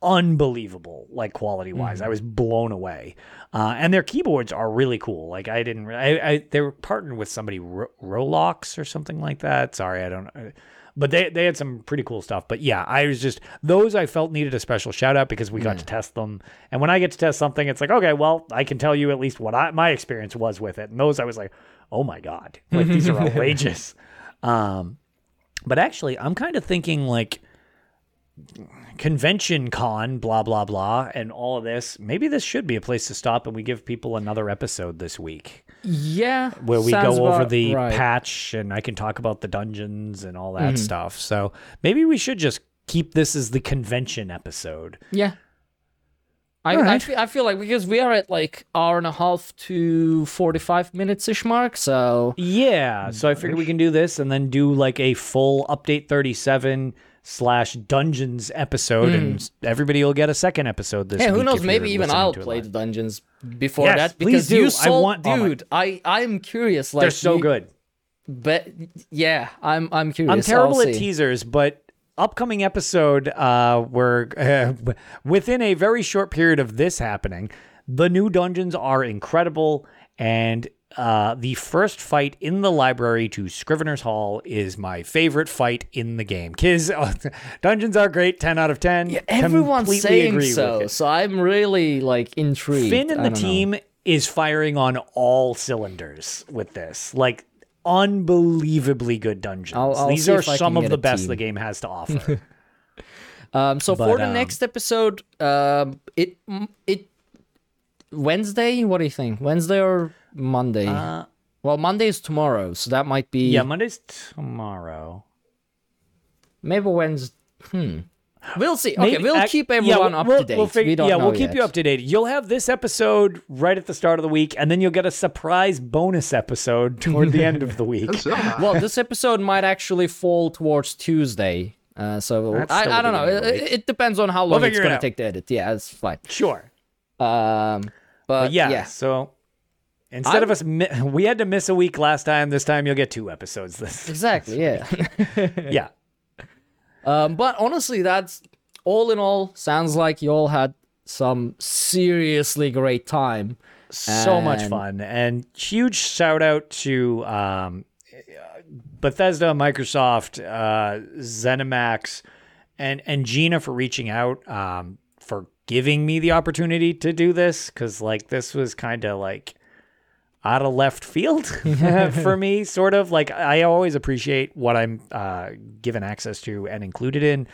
unbelievable, like quality wise. I was blown away. Uh, and their keyboards are really cool. Like I didn't, I, I they were partnered with somebody, Ro- Rolox or something like that. Sorry, I don't. But they they had some pretty cool stuff. But yeah, I was just those I felt needed a special shout out because we got to test them. And when I get to test something, it's like okay, well, I can tell you at least what I, my experience was with it. And those I was like, oh my god, like these are outrageous. Um, but actually, I'm kind of thinking like convention con, blah blah blah, and all of this. Maybe this should be a place to stop, and we give people another episode this week Yeah. where we go over the right. patch, and I can talk about the dungeons and all Mm-hmm. that stuff. So maybe we should just keep this as the convention episode. Yeah. I, I, feel, I feel like because we are at like hour and a half to 45 minutes ish mark, so Yeah, so I figured we can do this and then do like a full update 37 slash dungeons episode, and everybody will get a second episode this hey, week. who knows? Maybe even I'll play the dungeons before Yes, that please because do. you I sold, want- oh my- dude. I I'm curious. Like They're so you- good. But yeah, I'm I'm curious. I'm terrible I'll at see. teasers, but upcoming episode, uh, we're uh, within a very short period of this happening. The new dungeons are incredible, and uh, the first fight in the library to Scrivener's Hall is my favorite fight in the game. Kids, dungeons are great, ten out of ten. Yeah, everyone's Completely saying agree so, so I'm really like intrigued. Finn and I the don't know. team is firing on all cylinders with this. Like unbelievably good dungeons. I'll- I'll These are some of the best team. the game has to offer. Um, so But, for the um, next episode, um, it it Wednesday. What do you think? Wednesday or Monday? Uh, well, Monday is tomorrow, so that might be yeah, Monday's tomorrow. maybe Wednesday. Hmm. We'll see. Okay, Maybe- we'll ac- keep yeah, everyone we'll- up we'll- to date. We'll fig- we don't yeah, we'll keep yet. you up to date. You'll have this episode right at the start of the week, and then you'll get a surprise bonus episode toward the end of the week. Well, this episode might actually fall towards Tuesday. Uh, so I, I don't know. beginning of the It, it depends on how long it's figure it gonna take to edit. Yeah, it's fine. Sure. Um, but, But yeah, yeah, so instead I'm- of us, mi- we had to miss a week last time. This time you'll get two episodes. This, exactly. Yeah. yeah. Um, but honestly, that's all in all sounds like you all had some seriously great time. so much fun and huge shout out to um, Bethesda, Microsoft, uh, ZeniMax, and and Gina for reaching out um, for giving me the opportunity to do this because like this was kind of like out of left field for me, sort of like I always appreciate what I'm uh, given access to and included in,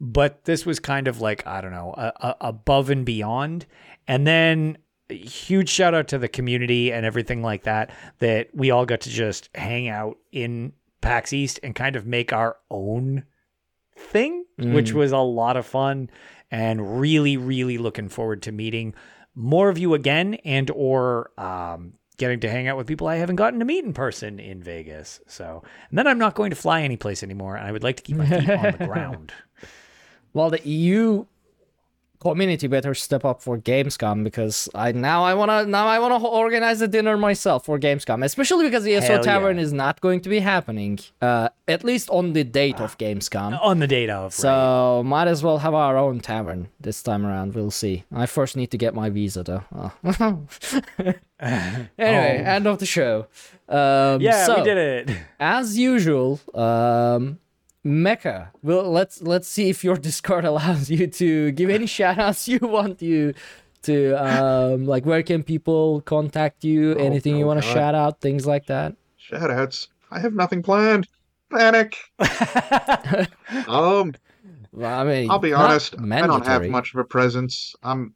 but this was kind of like I don't know, a, a, above and beyond. And then huge shout out to the community and everything like that that we all got to just hang out in PAX East and kind of make our own thing, which was a lot of fun and really really looking forward to meeting more of you again and or um getting to hang out with people I haven't gotten to meet in person in Vegas. So, and then I'm not going to fly anyplace anymore and I would like to keep my feet on the ground. Well, the EU community better step up for Gamescom because I now I wanna now I wanna organize a dinner myself for Gamescom, especially because the ESO Tavern yeah. is not going to be happening, uh, at least on the date of Gamescom. On the date of. right. So might as well have our own tavern this time around. We'll see. I first need to get my visa though. Oh. anyway, end of the show. Um, yeah, so, we did it. as usual, um, Mecha. Well, let's let's see if your Discord allows you to give any shout outs you want you to um like where can people contact you, anything you oh want to shout out, things like that. Shout outs. I have nothing planned. Panic. um, Well, I mean, I'll be honest. I don't have much of a presence. I'm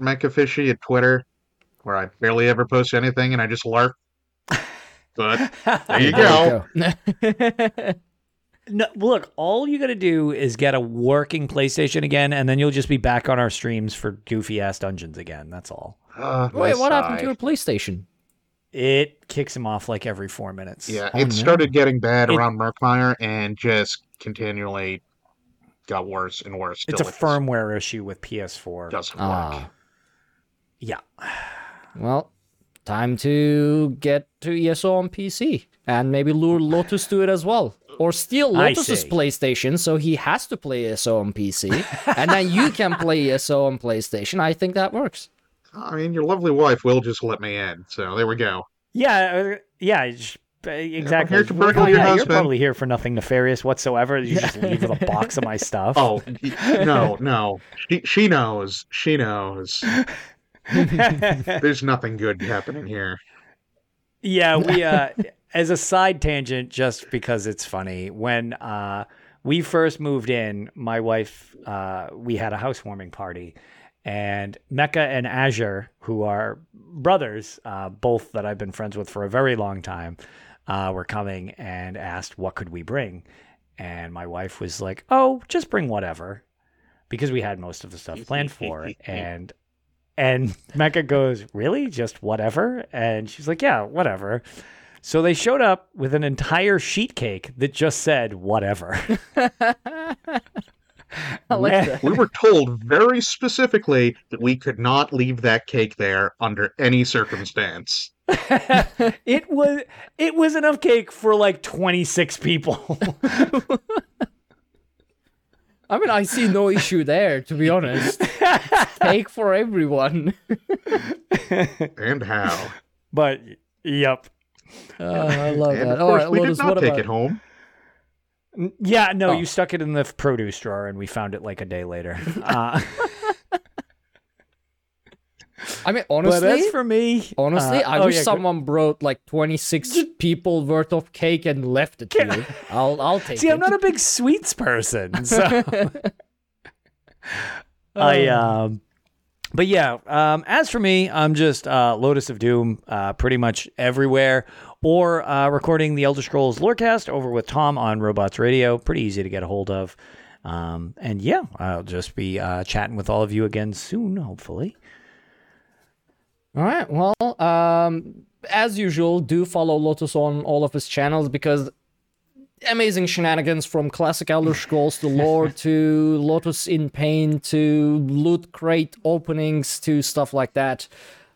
Mecha Fishy at Twitter, where I barely ever post anything and I just lurk. But there you go. go. No, look, all you got to do is get a working PlayStation again, and then you'll just be back on our streams for goofy ass dungeons again. That's all. Uh, Wait, my what happened to sigh. your PlayStation? It kicks him off like every four minutes. Yeah, Oh, it no. started getting bad It- around Merkmeyer and just continually got worse and worse. it's a till it firmware issue with PS4. doesn't Ah. work. Yeah. Well, time to get to ESO on PC and maybe lure Lotus to it as well. Or steal I Lotus's. PlayStation so he has to play ESO on PC and then you can play ESO on PlayStation. I think that works. I mean, your lovely wife will just let me in, so there we go. Yeah. uh, Yeah. j- uh, Exactly. here to Well, burgle oh, your yeah, You're probably here for nothing nefarious whatsoever. You just leave with a box of my stuff. Oh no, no, she she knows, she knows. There's nothing good happening here. Yeah, we uh as a side tangent just because it's funny, when uh we first moved in, my wife uh we had a housewarming party and Mecha and Azure, who are brothers, uh both that I've been friends with for a very long time, uh were coming and asked what could we bring? And my wife was like, "Oh, just bring whatever." Because we had most of the stuff planned for it. and and Mecha goes, Really? Just whatever? And she's like, Yeah, whatever. So they showed up with an entire sheet cake that just said whatever. Like We were told very specifically that we could not leave that cake there under any circumstance. it was it was enough cake for like 26 people. I mean, I see no issue there, to be honest. Cake for everyone. And how? but yep. Uh, I love And that. of All course, right, we Lotus, did not what take about it home. Yeah, no, Oh. you stuck it in the produce drawer and we found it like a day later. Uh, I mean, but honestly, as for me, honestly, uh, I oh, wish yeah, go- someone brought like 26 people worth of cake and left it to you. I'll, I'll take it. See, it. I'm not a big sweets person, so I um but yeah, um as for me, I'm just uh Lotus of Doom uh pretty much everywhere or uh recording the Elder Scrolls Lorecast over with Tom on Robots Radio, pretty easy to get a hold of. Um and yeah, I'll just be uh chatting with all of you again soon, hopefully. All right. Well, um, as usual, do follow Lotus on all of his channels because amazing shenanigans from classic Elder Scrolls to lore to Lotus in Pain to loot crate openings to stuff like that.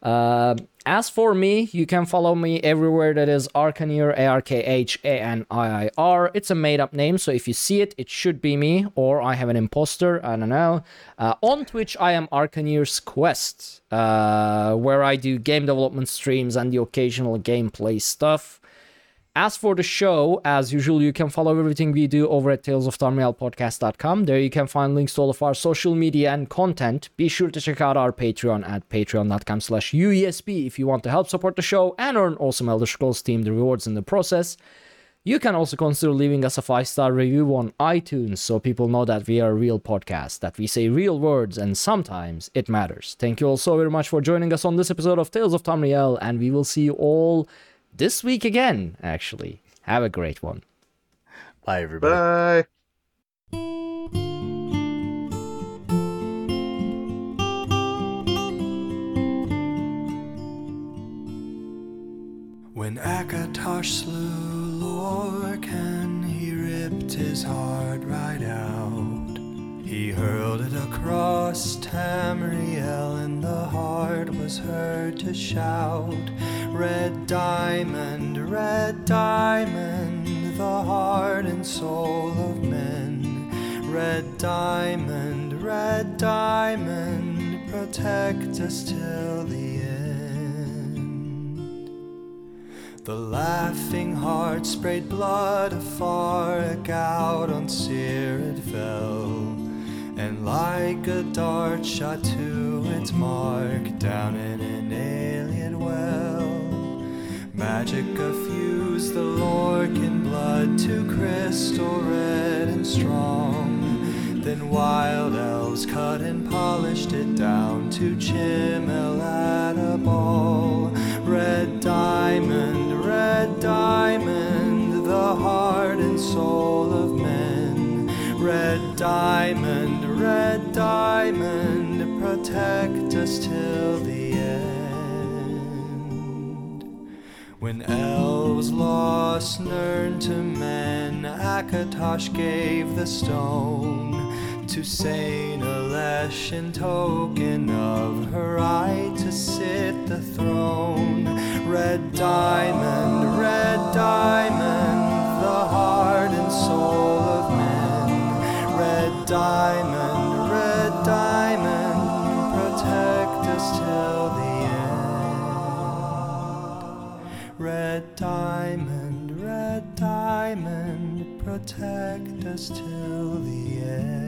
Uh, as for me, you can follow me everywhere that is Arkhaniir, A R K H A N I I R. It's a made up name, so if you see it, it should be me, or I have an imposter, I don't know. Uh, on Twitch, I am Arkhaniir's Quest, uh, where I do game development streams and the occasional gameplay stuff. As for the show, as usual, you can follow everything we do over at talesoftamrielpodcast.com. There you can find links to all of our social media and content. Be sure to check out our Patreon at patreon.com slash UESP if you want to help support the show and earn awesome Elder Scrolls themed rewards in the process. You can also consider leaving us a five star review on iTunes so people know that we are a real podcast, that we say real words, and sometimes it matters. Thank you all so very much for joining us on this episode of Tales of Tamriel, and we will see you all this week again, actually. Have a great one. Bye everybody. Bye. When Akatosh slew Lorkhan, he ripped his heart right out. He hurled it across Tamriel, and the heart was heard to shout, Red diamond, red diamond, the heart and soul of men. Red diamond, red diamond, protect us till the end. The laughing heart sprayed blood afar, a gout on Seir it fell. And like a dart shot to its mark down in an Ayleid well. Magicka fused the Lorkhan blood to crystal red and strong. Then wild elves cut and polished it down to chimel at a ball. Red diamond, red diamond, the heart and soul of men. Red diamond, red diamond, protect us till the end. When elves lost Nirn to men, Akatosh gave the stone to Saint Alessia in token of her right to sit the throne. Red diamond, red diamond, the heart and soul diamond, red diamond, protect us till the end. Red diamond, red diamond, protect us till the end.